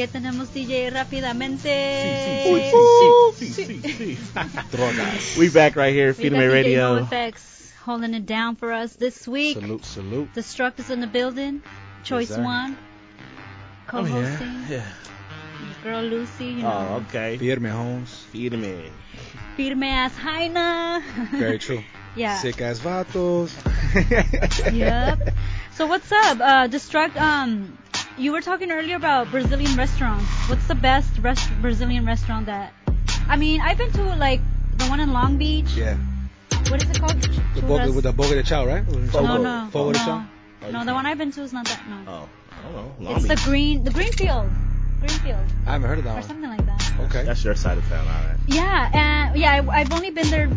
¿Qué tenemos, DJ, rápidamente? Sí, sí, sí, sí, sí, sí. [laughs] Drogas. We back right here, We Feed got Me Radio. NoAfex holding it down for us this week. Salute, salute. Destruct is in the building. Choice sir. one. Co-hosting. Yeah. Your girl Lucy, you know. Oh, okay. Firme Holmes. Feed me. Firme as Jaina. Very [laughs] true. Yeah. Sick as vatos. yep. [laughs] So what's up? Uh, Destruct. Um, you were talking earlier about Brazilian restaurants. What's the best rest- Brazilian restaurant that? I mean, I've been to like the one in Long Beach. Yeah. What is it called? The boga, with the boga de chao, right? No, no, Fogo de no. chao. No, the one I've been to is not that. No. Oh, I don't know. Long it's the green, the Greenfield, Greenfield, I haven't heard of that or one. something like that. Okay. That's your side of town, all right. Yeah, and yeah, I, I've only been there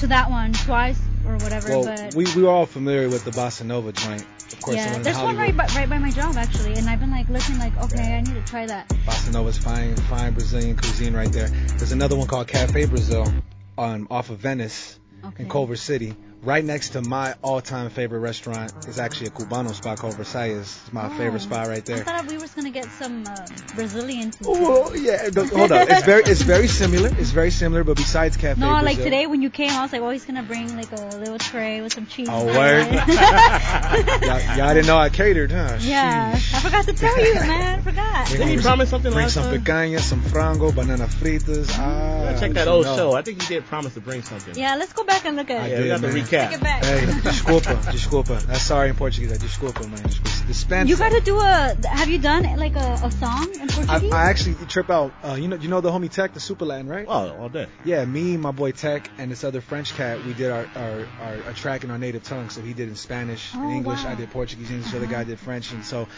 to that one twice or whatever. Well, but we we were all familiar with the Bossa Nova joint. Of course, the yeah, in there's one right by, right by my job actually, and I've been like looking like, okay, I need to try that. Bossa Nova's fine, fine Brazilian cuisine right there. There's another one called Cafe Brazil on off of Venice Okay. in Culver City. Right next to my all-time favorite restaurant is actually a Cubano spot called Versailles. It's my Oh, favorite spot right there. I thought we was gonna get some uh, Brazilian food. Oh yeah, hold on. It's very it's very similar. It's very similar, but besides Cafe No, Brazil, like today when you came, I was like, oh, he's gonna bring like a little tray with some cheese. Oh, on word. [laughs] y'all, y'all didn't know I catered, huh? yeah, I forgot to tell you, [laughs] man. I Forgot. Didn't you gonna promise something Bring last some time? picanha, some frango, banana fritas. Ah, Yeah, check that old know. show. I think you did promise to bring something. Yeah, let's go back and look at I it. Yeah, did, we got to man. Recap. Take it. Hey, desculpa, desculpa. That's sorry in Portuguese. Desculpa, man. Desculpa. Dispensa. You gotta do a. Have you done like a, a song in Portuguese? I actually trip out. Uh, you know, you know the homie Tech, the Super Latin, right? Oh, all day. Yeah, me, my boy Tech, and this other French cat. We did our our, our, our track in our native tongue. So he did in Spanish, Oh, in English. wow. I did Portuguese, English. The other Uh-huh. guy did French, and so.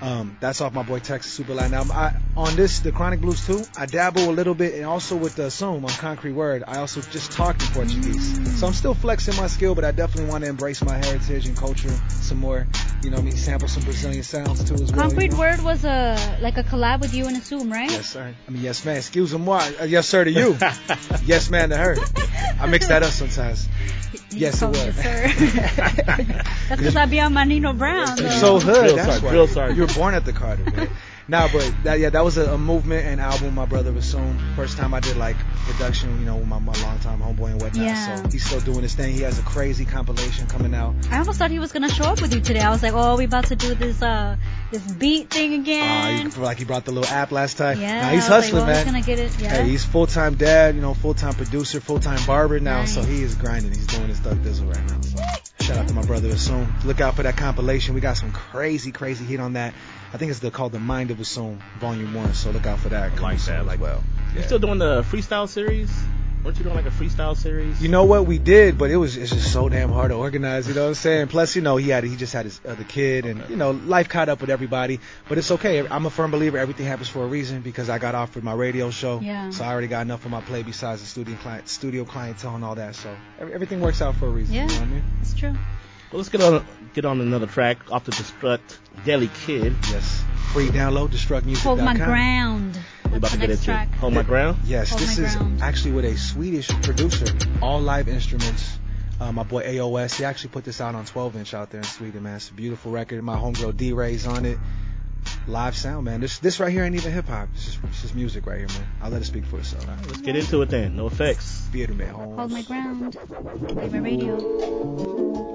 Um, that's off my boy Texas Super Latin album. I, on this, the Chronic Blues too, I dabble a little bit, and also with the Assume on Concrete Word, I also just talked in Portuguese. So I'm still flexing my skill, but I definitely want to embrace my heritage and culture some more. You know, what I mean, sample some Brazilian sounds too as well. Concrete you know? Word was a like a collab with you and Assume, right? Yes, sir. I mean, yes, man. Excuse moi. Uh, yes, sir, to you. [laughs] yes, man, to her. I mix that up [laughs] sometimes. Yes, it was. sir. [laughs] That's because I be on my Nino Brown. You're though. so hood. Drill that's sergeant, why. drill sergeant. Were born at the Carter, man. [laughs] Nah, but that, yeah, that was a, a movement and album. My brother was soon. First time I did like production, you know, with my, my longtime homeboy and whatnot. Yeah. So he's still doing his thing. He has a crazy compilation coming out. I almost thought he was gonna show up with you today. I was like, oh, we about to do this uh this beat thing Uh, again. you feel like he brought the little app last time. yeah, Nah, he's hustling, like, well, man. He's gonna get it. Yeah. Hey, he's full time dad, you know, full time producer, full time barber now, so he is grinding. He's doing his Thug Dizzle right now. So shout out to my brother Assume. Look out for that compilation. We got some crazy, crazy hit on that. I think it's the, called The Mind of Assume, Volume One. So look out for that. Like that. as Like, well. You still doing the freestyle series? Weren't you doing like a freestyle series? You know what we did, but it was it's just so damn hard to organize. You know what I'm saying? Plus, you know, he had he just had his other kid, and you know, life caught up with everybody. But it's okay. I'm a firm believer. Everything happens for a reason because I got offered my radio show, Yeah. so I already got enough on my plate besides the studio client, studio clientele and all that. So everything works out for a reason. Yeah. You know what I mean? It's true. Well, let's get on get on another track off the Destruct Deadly Kid. Yes. Free download, destructmusic.com. Hold my ground. We about That's to the get next into track. Hold My Ground. Yes, Hold this is Ground. actually with a Swedish producer, all live instruments. Uh, my boy AOS, he actually put this out on 12 inch out there in Sweden, man. It's a beautiful record. My homegirl D Ray's on it. Live sound, man. This this right here ain't even hip hop. This is this is music right here, man. I'll let it speak for itself. Let's get into it then. NoAfex. Theater man, home. Hold my ground. Favorite radio.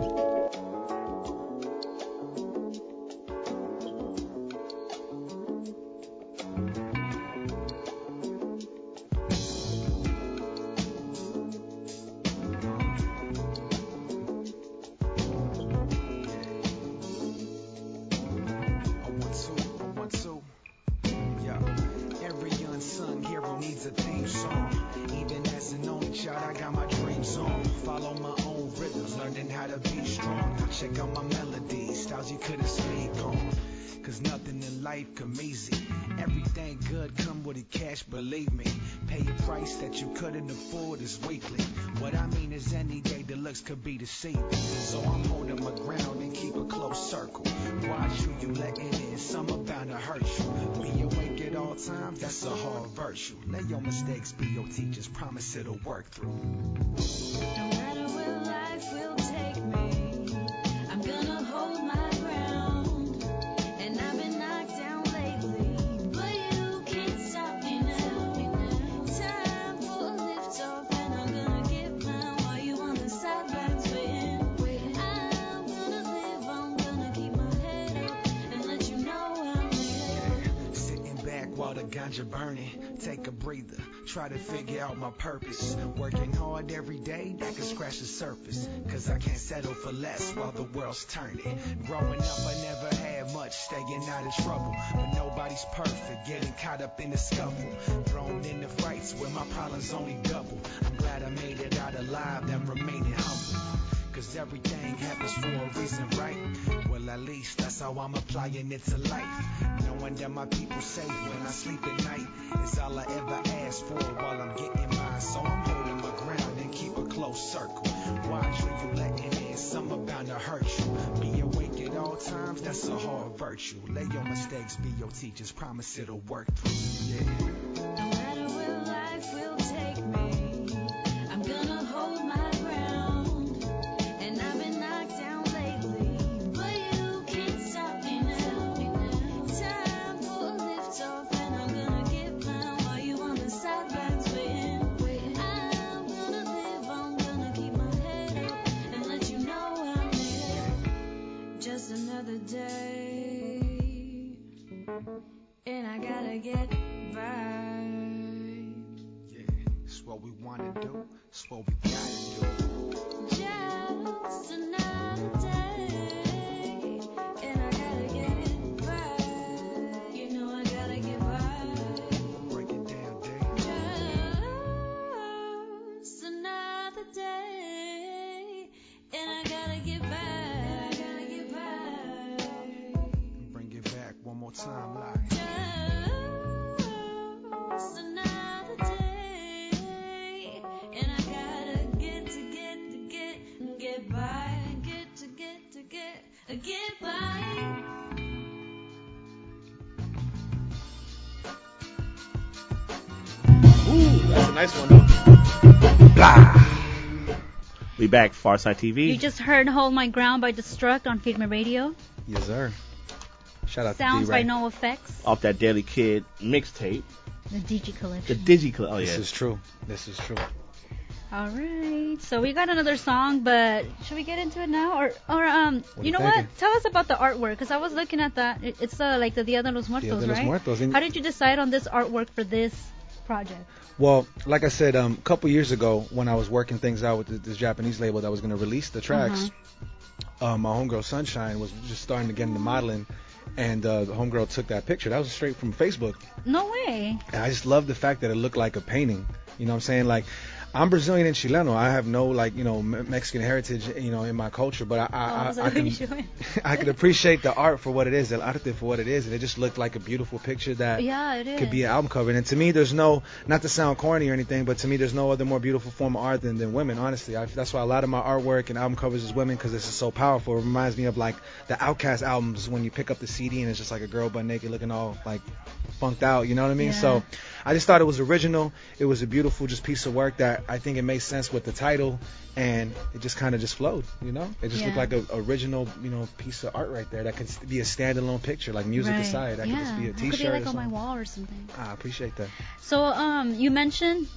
Promise it'll work through. No matter where life will take me, I'm gonna hold my ground. And I've been knocked down lately, but you can't stop me now. Time for a lift off, and I'm gonna get mine while you on the sidelines waiting. I'm gonna live, I'm gonna keep my head up and let you know I'm. Sitting back while the ganja burning, take a breather, try to figure out my purpose. Working hard every day, that can scratch the surface. Cause I can't settle for less while the world's turning. Growing up, I never had much, staying out of trouble. But nobody's perfect, getting caught up in the scuffle. Thrown into fights where my problems only double. I'm glad I made it out alive, then remaining humble. Cause everything happens for a reason, right? At least that's how I'm applying it to life. Knowing that my people safe when I sleep at night is all I ever ask for while I'm getting mine. So I'm holding my ground and keep a close circle. Watch who you letting in, some are bound to hurt you. Be awake at all times, that's a hard virtue. Let your mistakes be your teachers, promise it'll work through. Yeah. Back, Pharcyde TV. You just heard Hold My Ground by Destruct on Firme Radio. Yes, sir. Shout out Sounds to by NoAfex. Off that Deadly Kid mixtape. The Digi Collection. The Collection. Digi Oh This is true. This is true. All right. So we got another song, but should we get into it now, or or um, What you you know thinking? what? Tell us about the artwork, because I was looking at that. It's uh, like the Dia de los Muertos, Dia de los right? Muertos, How did you decide on this artwork for this project? Well, like I said, um, a couple years ago when I was working things out with th- this Japanese label that was going to release the tracks, uh my homegirl Sunshine was just starting to get into modeling, and uh, the homegirl took that picture. That was straight from Facebook, No way. and I just love the fact that it looked like a painting. You know what I'm saying? Like, I'm Brazilian and Chileno. I have no like you know Me- Mexican heritage, you know, in my culture, but I Oh, I, was I, I that what you can? [laughs] I can appreciate the art for what it is, the arte for what it is, and it just looked like a beautiful picture that Yeah, could be an album cover. And to me, there's no, not to sound corny or anything, but to me, there's no other more beautiful form of art than, than women. Honestly, I, that's why a lot of my artwork and album covers is women because it's just so powerful. It reminds me of like the OutKast albums when you pick up the CD and it's just like a girl butt naked looking all like funked out. You know what I mean? Yeah. So I just thought it was original. It was a beautiful just piece of work that I think it made sense with the title, and it just kind of just flowed. You know, it just looked like an original, you know, piece of art right there that could be a standalone picture, like music right. aside. That yeah. could just be a It could be T-shirt like on my wall or something. I appreciate that. So um, you mentioned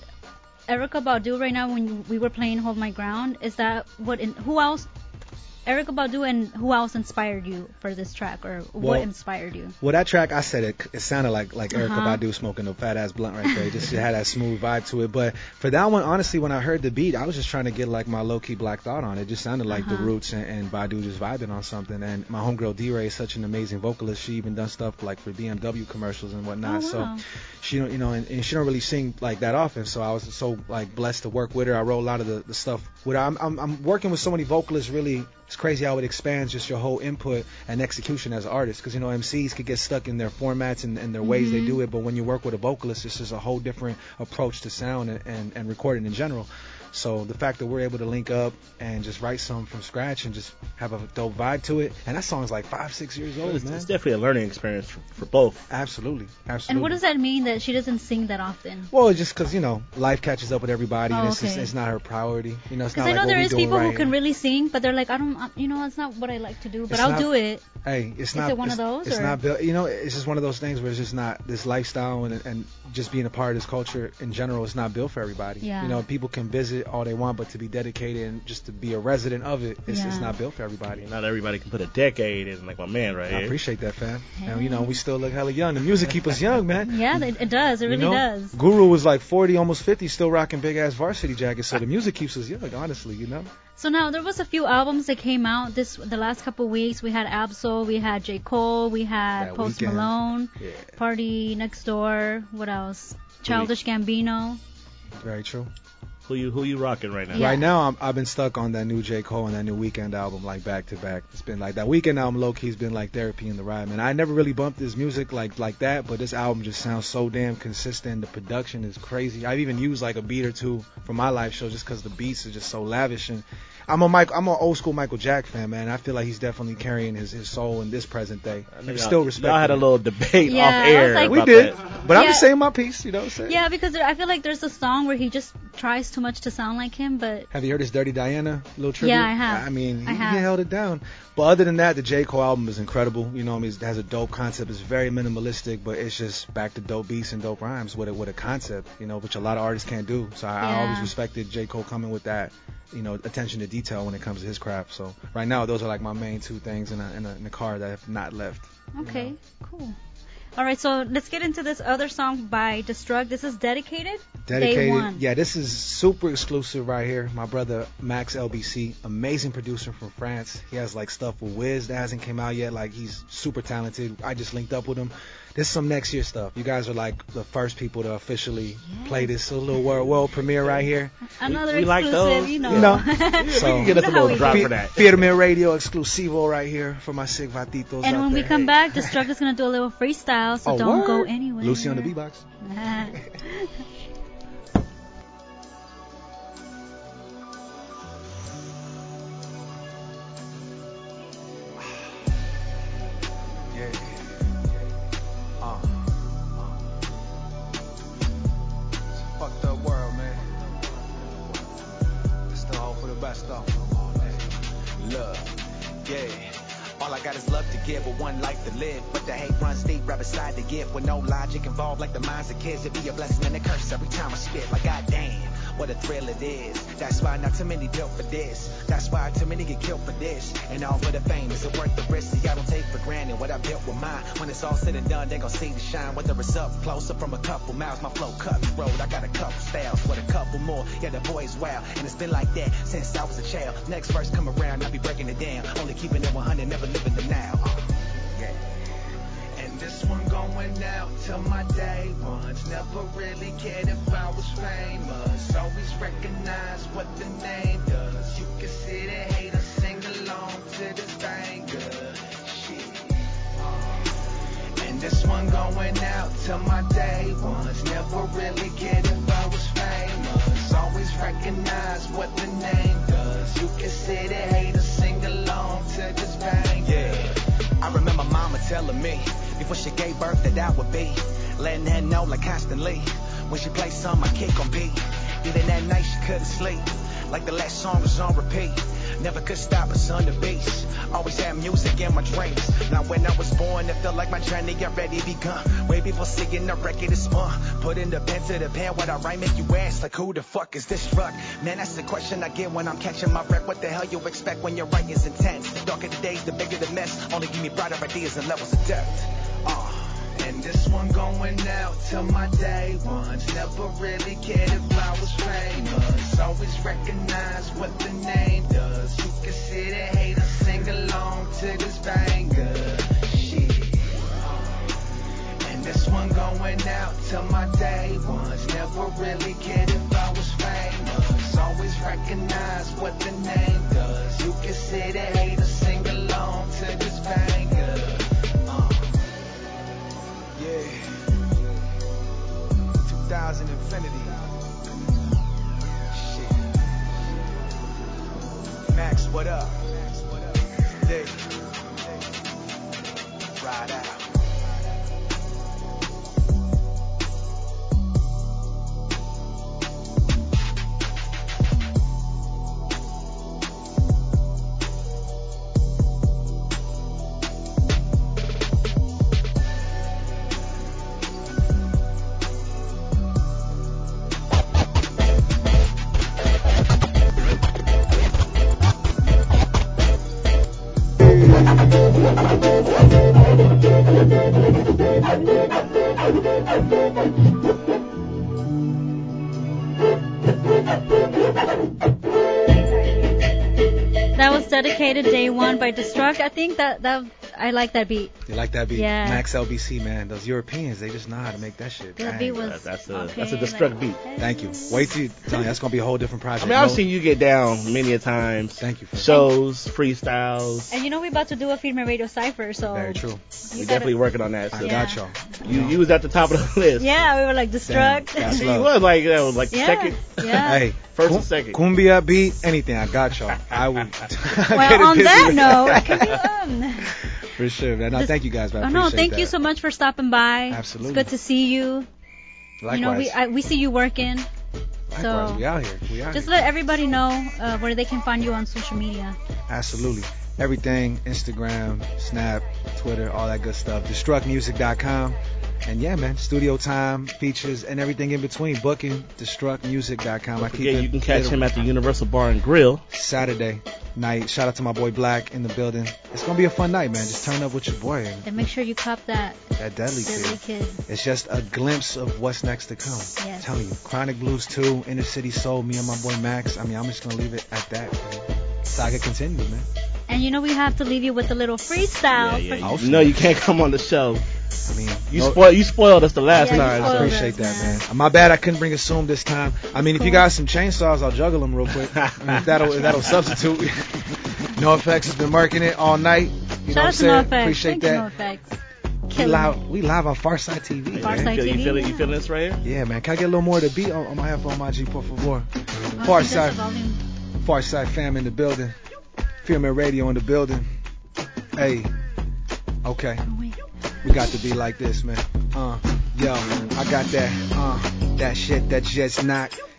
Erykah Badu right now when we were playing Hold My Ground. Is that what? In, who else? Erykah Badu and who else inspired you for this track, or what Well, inspired you? Well, that track, I said it, it sounded like like Erykah Uh-huh. Badu smoking a fat ass blunt right there. It just had that smooth vibe to it. But for that one, honestly, when I heard the beat, I was just trying to get like my low key Black Thought on. It just sounded like the Uh-huh. Roots and, and Badu just vibing on something. And my homegirl D Ray is such an amazing vocalist. She even done stuff like for BMW commercials and whatnot. Oh, wow. So she don't you know and, and she don't really sing like that often. So I was so like blessed to work with her. I wrote a lot of the, the stuff with. I'm, I'm I'm working with so many vocalists. Really, it's crazy how it expands just your whole input and execution as an artist. Because you know MCs could get stuck in their formats and, and their ways they Mhm. do it, but when you work with a vocalist, it's just a whole different approach to sound and, and, and recording in general. So the fact that we're able to link up and just write something from scratch and just have a dope vibe to it, and that song's like five, six years old, It's, man. it's definitely a learning experience for, for both. Absolutely, absolutely. And what does that mean that she doesn't sing that often? Well, it's just because you know life catches up with everybody, and Oh, it's, just, it's not her priority. You know, it's Because not I know like there what we is doing people right who can now. really sing, but they're like, I don't, you know, it's not what I like to do, but It's I'll not- do it. Hey, it's Is not. it one of it's, those, It's or- not built. You know, it's just one of those things where it's just not this lifestyle and and just being a part of this culture in general. It's not built for everybody. Yeah. You know, people can visit all they want, but to be dedicated and just to be a resident of it, it's, it's not built for everybody. Not everybody can put a decade in, like my man right I here. appreciate that, fam. And you know, we still look hella young. The music keep us young, man. [laughs] Yeah, it, it does. It You really know? does. Guru was like 40, almost 50, still rocking big ass varsity jackets. So the music keeps us young, honestly. You know. So now there was a few albums that came out this the last couple weeks. We had Absol, we had J Cole, we had That Post Weeknd. Malone, Yeah. PartyNextDoor. What else? Childish Gambino. Very true. Who you who you rocking right now? Yeah. Right now, I'm, I've been stuck on that new J. Cole and that new Weeknd album, like back to back. It's been like that Weeknd album, low key's been like therapy in the ride, man. I never really bumped his music like like that, but this album just sounds so damn consistent. The production is crazy. I've even used like a beat or two for my live show just because the beats are just so lavish. And I'm a Mike, I'm an old school Michael Jack fan, man. I feel like he's definitely carrying his, his soul in this present day. Uh, I know still respect. Y'all had a little debate Yeah, off I was air. like- we did, that. but I'm just saying my piece. You know what I'm saying? Yeah, because there, I feel like there's a song where he just tries too much to sound like him, but Have you heard his Dirty Diana little tribute? Yeah, I have. I mean, he, I have. he held it down. But other than that, the J. Cole album is incredible. You know, I mean, it has a dope concept. It's very minimalistic, but it's just back to dope beats and dope rhymes with a, with a concept, you know, which a lot of artists can't do. So I, I always respected J. Cole coming with that, you know, attention to detail when it comes to his craft. So right now, those are like my main two things in a, in a, in a car that have not left. okay, cool. All right, so let's get into this other song by Destruct. This is dedicated. Dedicated. Yeah, this is super exclusive right here. My brother Max LBC, amazing producer from France. He has like stuff with Wiz that hasn't came out yet. Like he's super talented. I just linked up with him. This is some next year stuff. You guys are like the first people to officially play this so little world world premiere right here. Another we like exclusive, those. you know. [laughs] You know, So- we can get us You a know how little we drop do. for that. Firme Radio exclusivo right here for my sick vatitos and out when we come back, Destruct [laughs] is gonna do a little freestyle, so Oh, don't go anywhere. Lucy on the beatbox. [laughs] fucked up world, man. Still hope for the best, though. Love, yeah. All I got is love to give, but one life to live. But the hate runs deep, right beside the gift. With no logic involved, like the minds of kids. It be a blessing and a curse every time I spit. Like, goddamn, what a thrill it is. That's why not too many built for this. That's why too many get killed for this. And all for the fame, is it worth the risk? See, I don't take for granted what I built with mine. When it's all said and done, they gon' see the shine. Whether it's up close or from a couple miles, my flow cutthroat. I got a couple styles with a couple more. Yeah, the boy's wild, and it's been like that since I was a child. Next verse come around, I'll be breaking it down. Only keeping it 100, never living the now. This one going out to my day ones. Never really cared if I was famous. Always recognize what the name does. You can sit and hate sing along to this banger. Shit. And this one going out to my day ones. Never really cared if I was famous. Always recognize what the name does. You can sit and hate or sing along to this banger. Yeah. I remember mama telling me before she gave birth that I would be letting her know like constantly when she played some my kick on beat. Even that night she couldn't sleep like the last song was on repeat. Never could stop us on the beats. Always had music in my dreams. Now when I was born, it felt like my journey already begun. Way before seeing the record is spun. Putting the pen to the pen, what I write make you ask like who the fuck is this truck? Man, that's the question I get when I'm catching my breath. What the hell you expect when your writing's intense? The darker the days, the bigger the mess. Only give me brighter ideas and levels of depth. Uh. And this one going out to my day ones. Never really cared if I was famous. Always recognize what the name does. You can sit and hate or sing along to this banger. Shit. And this one going out to my day ones. Never really cared if I was famous. Always recognize what the name does. You can sit and hate or sing 2000 one by Destruct. I think that that I like that beat. You like that beat? Yeah. Max LBC, man. Those Europeans, they just know how to make that shit. That bang. beat was That's a okay, that's a like- destruct beat. Thank you. Wait till you tell you, that's gonna be a whole different project. I mean, I've No- seen you get down many a times. Thank you. For Shows, freestyles. And you know we're about to do a Firme Radio Cipher, so Very true. We're gotta- definitely working on that. I So got y'all. you you was at the top of the [laughs] list. Yeah, we were like Destruct. Damn, that's You love. was like that was like Yeah, second, yeah. [laughs] Hey, first cum- and second. Cumbia beat, anything. I got y'all. I will. [laughs] Well, on that note, it could be For sure, man. No, This- thank you guys, man. I oh no, thank that. you so much for stopping by. Absolutely. It's good to see you. Likewise. You know, we I, we see you working. Likewise. so we out here. We out Just here. let everybody know uh, where they can find you on social media. Absolutely. Everything, Instagram, Snap, Twitter, all that good stuff. Destructmusic.com. And yeah, man, studio time, features, and everything in between. Booking, destructmusic.com. I keep Yeah, it you can catch literal. him at the Universal Bar and Grill. Saturday night. Shout out to my boy Black in the building. It's gonna be a fun night, man. Just turn up with your boy and And make sure you cop that that deadly Deadly kid. Kid. It's just a glimpse of what's next to come. Yes. I'm you, Chronic Blues 2, Inner City Soul, me and my boy Max. I mean, I'm just gonna leave it at that. Man. Saga continues, man. And you know we have to leave you with a little freestyle. Yeah, for- yeah. You know you can't come on the show. I mean, You no- spoiled you spoiled us the last Yeah, time. I appreciate that, man. My bad, I couldn't bring Assume this time. I mean, if you got some chainsaws, I'll juggle them real quick. [laughs] I mean, if that'll if that'll substitute. [laughs] NoAfex has been marking it all night. You know what I'm out to saying? No Appreciate Thank you, No that. Effects. we live, we live on Pharcyde TV. Pharcyde man. You feel, you TV, feel it? You yeah. feeling this right here? Yeah, man. Can I get a little more of the beat on, on my headphone, my G, por favor? Oh, she does Pharcyde. Pharcyde fam in the building. Firme Radio in the building. Hey, okay. We got to be like this, man. Uh, yo, I got that, uh, that shit that just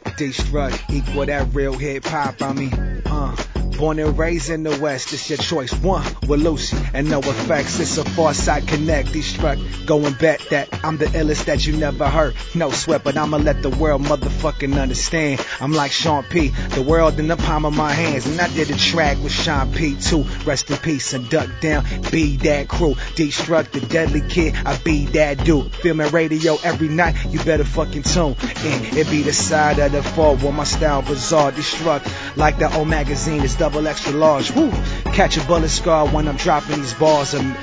not destruct equal that real hip hop. I mean, uh, Born and raised in the West, it's your choice. One with Lucy and NoAfex. It's a Pharcyde connect. Destruct, go and bet that I'm the illest that you never heard. No sweat, but I'ma let the world motherfucking understand. I'm like Sean P. The world in the palm of my hands. And I did a track with Sean P too. Rest in peace and duck down. Be that crew. Destruct the deadly kid. I be that dude. Firme Radio every night. You better fucking tune in. It be the side of the fall where my style bizarre. Destruct like the old magazine. It's double extra large. Woo. Catch a bullet scar when I'm dropping these bars. And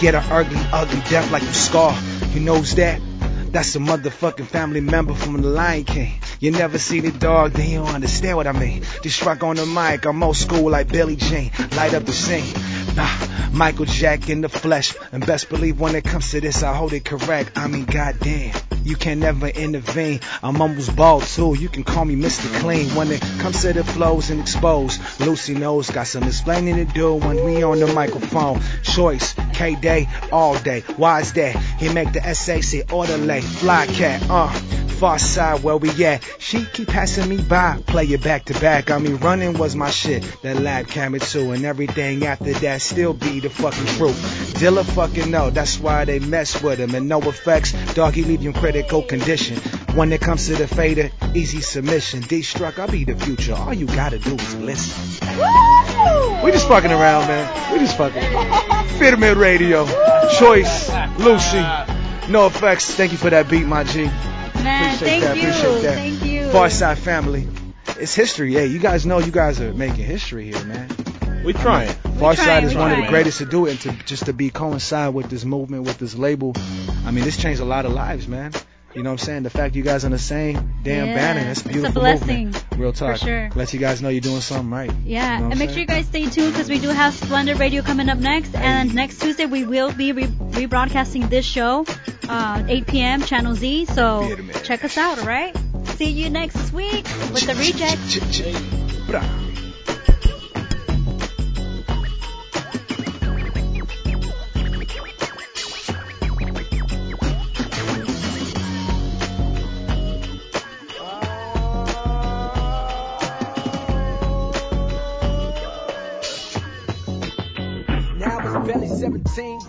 get an ugly, ugly death like you scar. You knows that? That's a motherfucking family member from the Lion King. You never see the dog, then you understand what I mean. Destruct on the mic, I'm old school like Billie Jean. Light up the scene. Nah, Michael Jack in the flesh. And best believe when it comes to this, I hold it correct. I mean, goddamn. You can never intervene. I'm almost bald too. You can call me Mr. Clean. When it comes to the flows and expose, Lucy knows got some explaining to do when we on the microphone. Choice, KDAY, all day. Why is that? He make the essay say orderly, fly cat, uh. Pharcyde where we at. She keep passing me by, play it back to back. I mean, running was my shit. That lab camera too, and everything after that still be the fucking truth. Dilla fucking know, that's why they mess with him. And NoAfex, doggy leave you in critical condition. When it comes to the fader, easy submission. Destruct, I'll be the future. All you gotta do is listen. We just fucking around, man. We just fucking. Pyramid [laughs] Radio, Choice, Lucy, NoAfex. Thank you for that beat, my G. Man, Appreciate thank that. you. Appreciate that. Thank you. Pharcyde family. It's history. Hey, you guys know you guys are making history here, man. We trying. Far We Side is one of the greatest to do it, and to just to be coincide with this movement, with this label. I mean, this changed a lot of lives, man. You know what I'm saying? The fact you guys on the same damn Yeah, banner, that's it's a beautiful blessing, movement. Real talk. sure. Lets you guys know you're doing something right. Yeah, You know and make sure you guys stay tuned because we do have Splendor Radio coming up next. And next Tuesday we will be re- rebroadcasting this show, uh, 8 p.m. Channel Z. So check us out, all right? See you next week with the reject.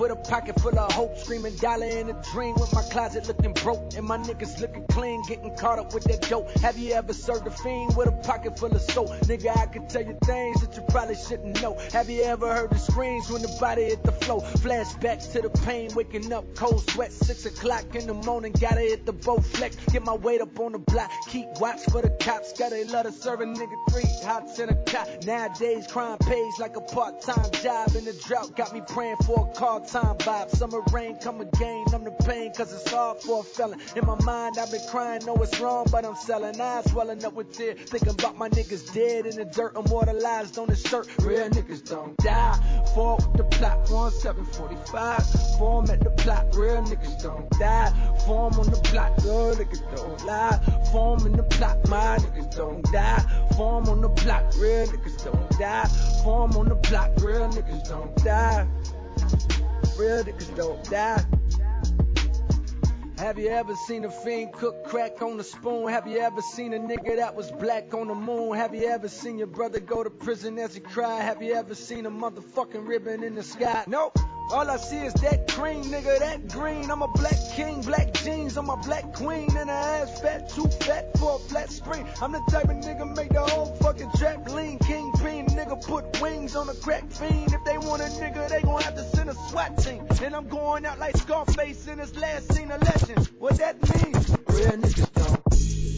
With a pocket full of hope, screaming dollar in a dream with my closet looking broke and my niggas looking clean, getting caught up with that dope. Have you ever served a fiend with a pocket full of soap? Nigga, I can tell you things that you probably shouldn't know. Have you ever heard the screams when the body hit the floor? Flashbacks to the pain, waking up cold sweat, six o'clock in the morning, gotta hit the boat flex, get my weight up on the block, keep watch for the cops, gotta serve a nigga three hots in a cot. Nowadays, crime pays like a part-time job, and the drought got me praying for a call time vibe. Summer rain come again, I'm the pain, cause it's hard for a felon. In my mind, I've been crying, know it's wrong, but I'm selling. Eyes swelling up with tears, thinking about my niggas dead in the dirt, immortalized on the shirt. Real niggas don't die. Fall with the plot, 1745. Form at the plot, real niggas don't die. Form on the block, real niggas don't lie. Form in the plot, my niggas don't die. Form on the block, real niggas don't die. Form on the block, real niggas don't die. Niggas don't die. Have you ever seen a fiend cook crack on a spoon? Have you ever seen a nigga that was black on the moon? Have you ever seen your brother go to prison as he cried? Have you ever seen a motherfucking ribbon in the sky? Nope. All I see is that cream, nigga, that green. I'm a black king, black jeans I'm a black queen, and her ass fat, too fat for a flat screen. I'm the type of nigga make the whole fucking trap lean. Kingpin, nigga put wings on a crack fiend. If they want a nigga, they gon' have to send a SWAT team. And I'm going out like Scarface in his last scene of legend. What that means? Real niggas don't.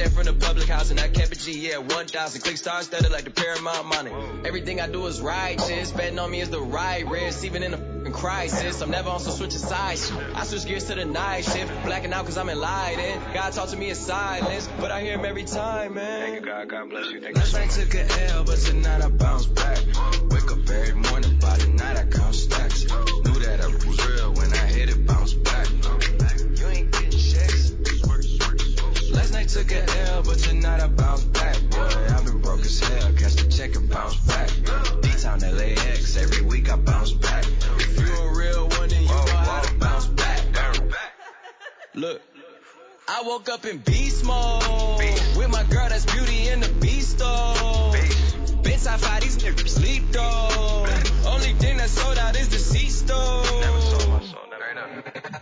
Jet from the public house and I kept it G, yeah, 1,000. Click stars studded like the Paramount money. Everything I do is righteous. Betting on me is the right risk. Even in a crisis, I'm never on some switching sides. I switch gears to the night shift. Blacking out cause I'm enlightened. God talk to me in silence, but I hear him every time, man. Thank you, God. God bless you. Thank Last night took an L, but tonight I bounce back. Wake up every morning, by the night I count stacks. Knew that I was real took an L, but tonight I bounce back. Boy, I've been broke as hell. The check and bounce back. D-Town LAX, every week I bounce back. If you a real one, then you know how to bounce back. Look. I woke up in beast mode with my girl that's beauty in the beast though. Bitch, I fight these niggas sleep though. Only thing that sold out is the seat though.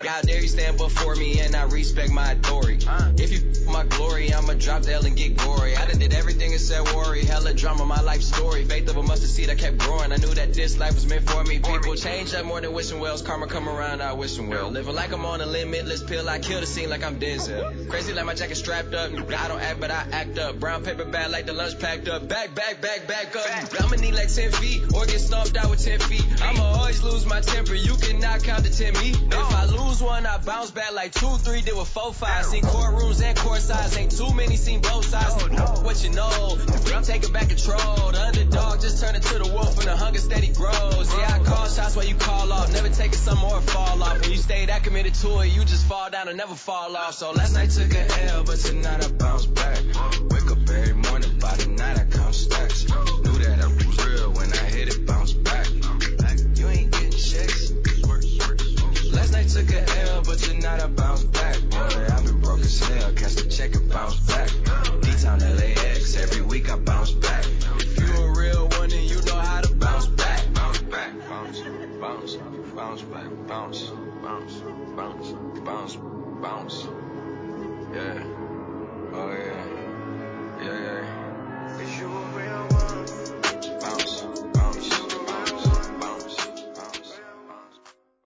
How dare you stand before me and I respect my authority? If you f- my glory, I'ma drop the L and get gory. I done did everything and said worry. Hella drama, my life story. Faith of a mustard seed, I kept growing. I knew that this life was meant for me. People change up more than wishing wells. Karma come around, I wishing well. Living like I'm on a limitless pill. I kill the scene like I'm Denzel. Crazy like my jacket strapped up. I don't act, but I act up. Brown paper bag like the lunch packed up. Back, back, back, back up. I'ma need like 10 feet or get stomped out with 10 feet. I'ma always lose my temper. You cannot count to 10 me. If I lose one, I bounce back like 2, 3, did with 4, 5. Seen courtrooms and court sides. Ain't too many seen both sides. What you know, I'm taking back control. The underdog just turned into the wolf and the hunger steady grows. Yeah, I call shots while you call off. Never take it some more fall off. When you stay that committed to it, you just fall down and never fall off. So last night took an L, but tonight I bounce back. Wake up every morning, by the night I count stacks. took a L, but you're not a bounce back. Boy, I've been broke as hell, cash the check and bounce back. D-Town LAX, every week I bounce back. If you a real one, then you know how to bounce back. Bounce back, bounce, bounce, bounce back, bounce, bounce, bounce, bounce, bounce. Yeah, oh yeah, yeah, yeah. If you a real one, bounce, bounce.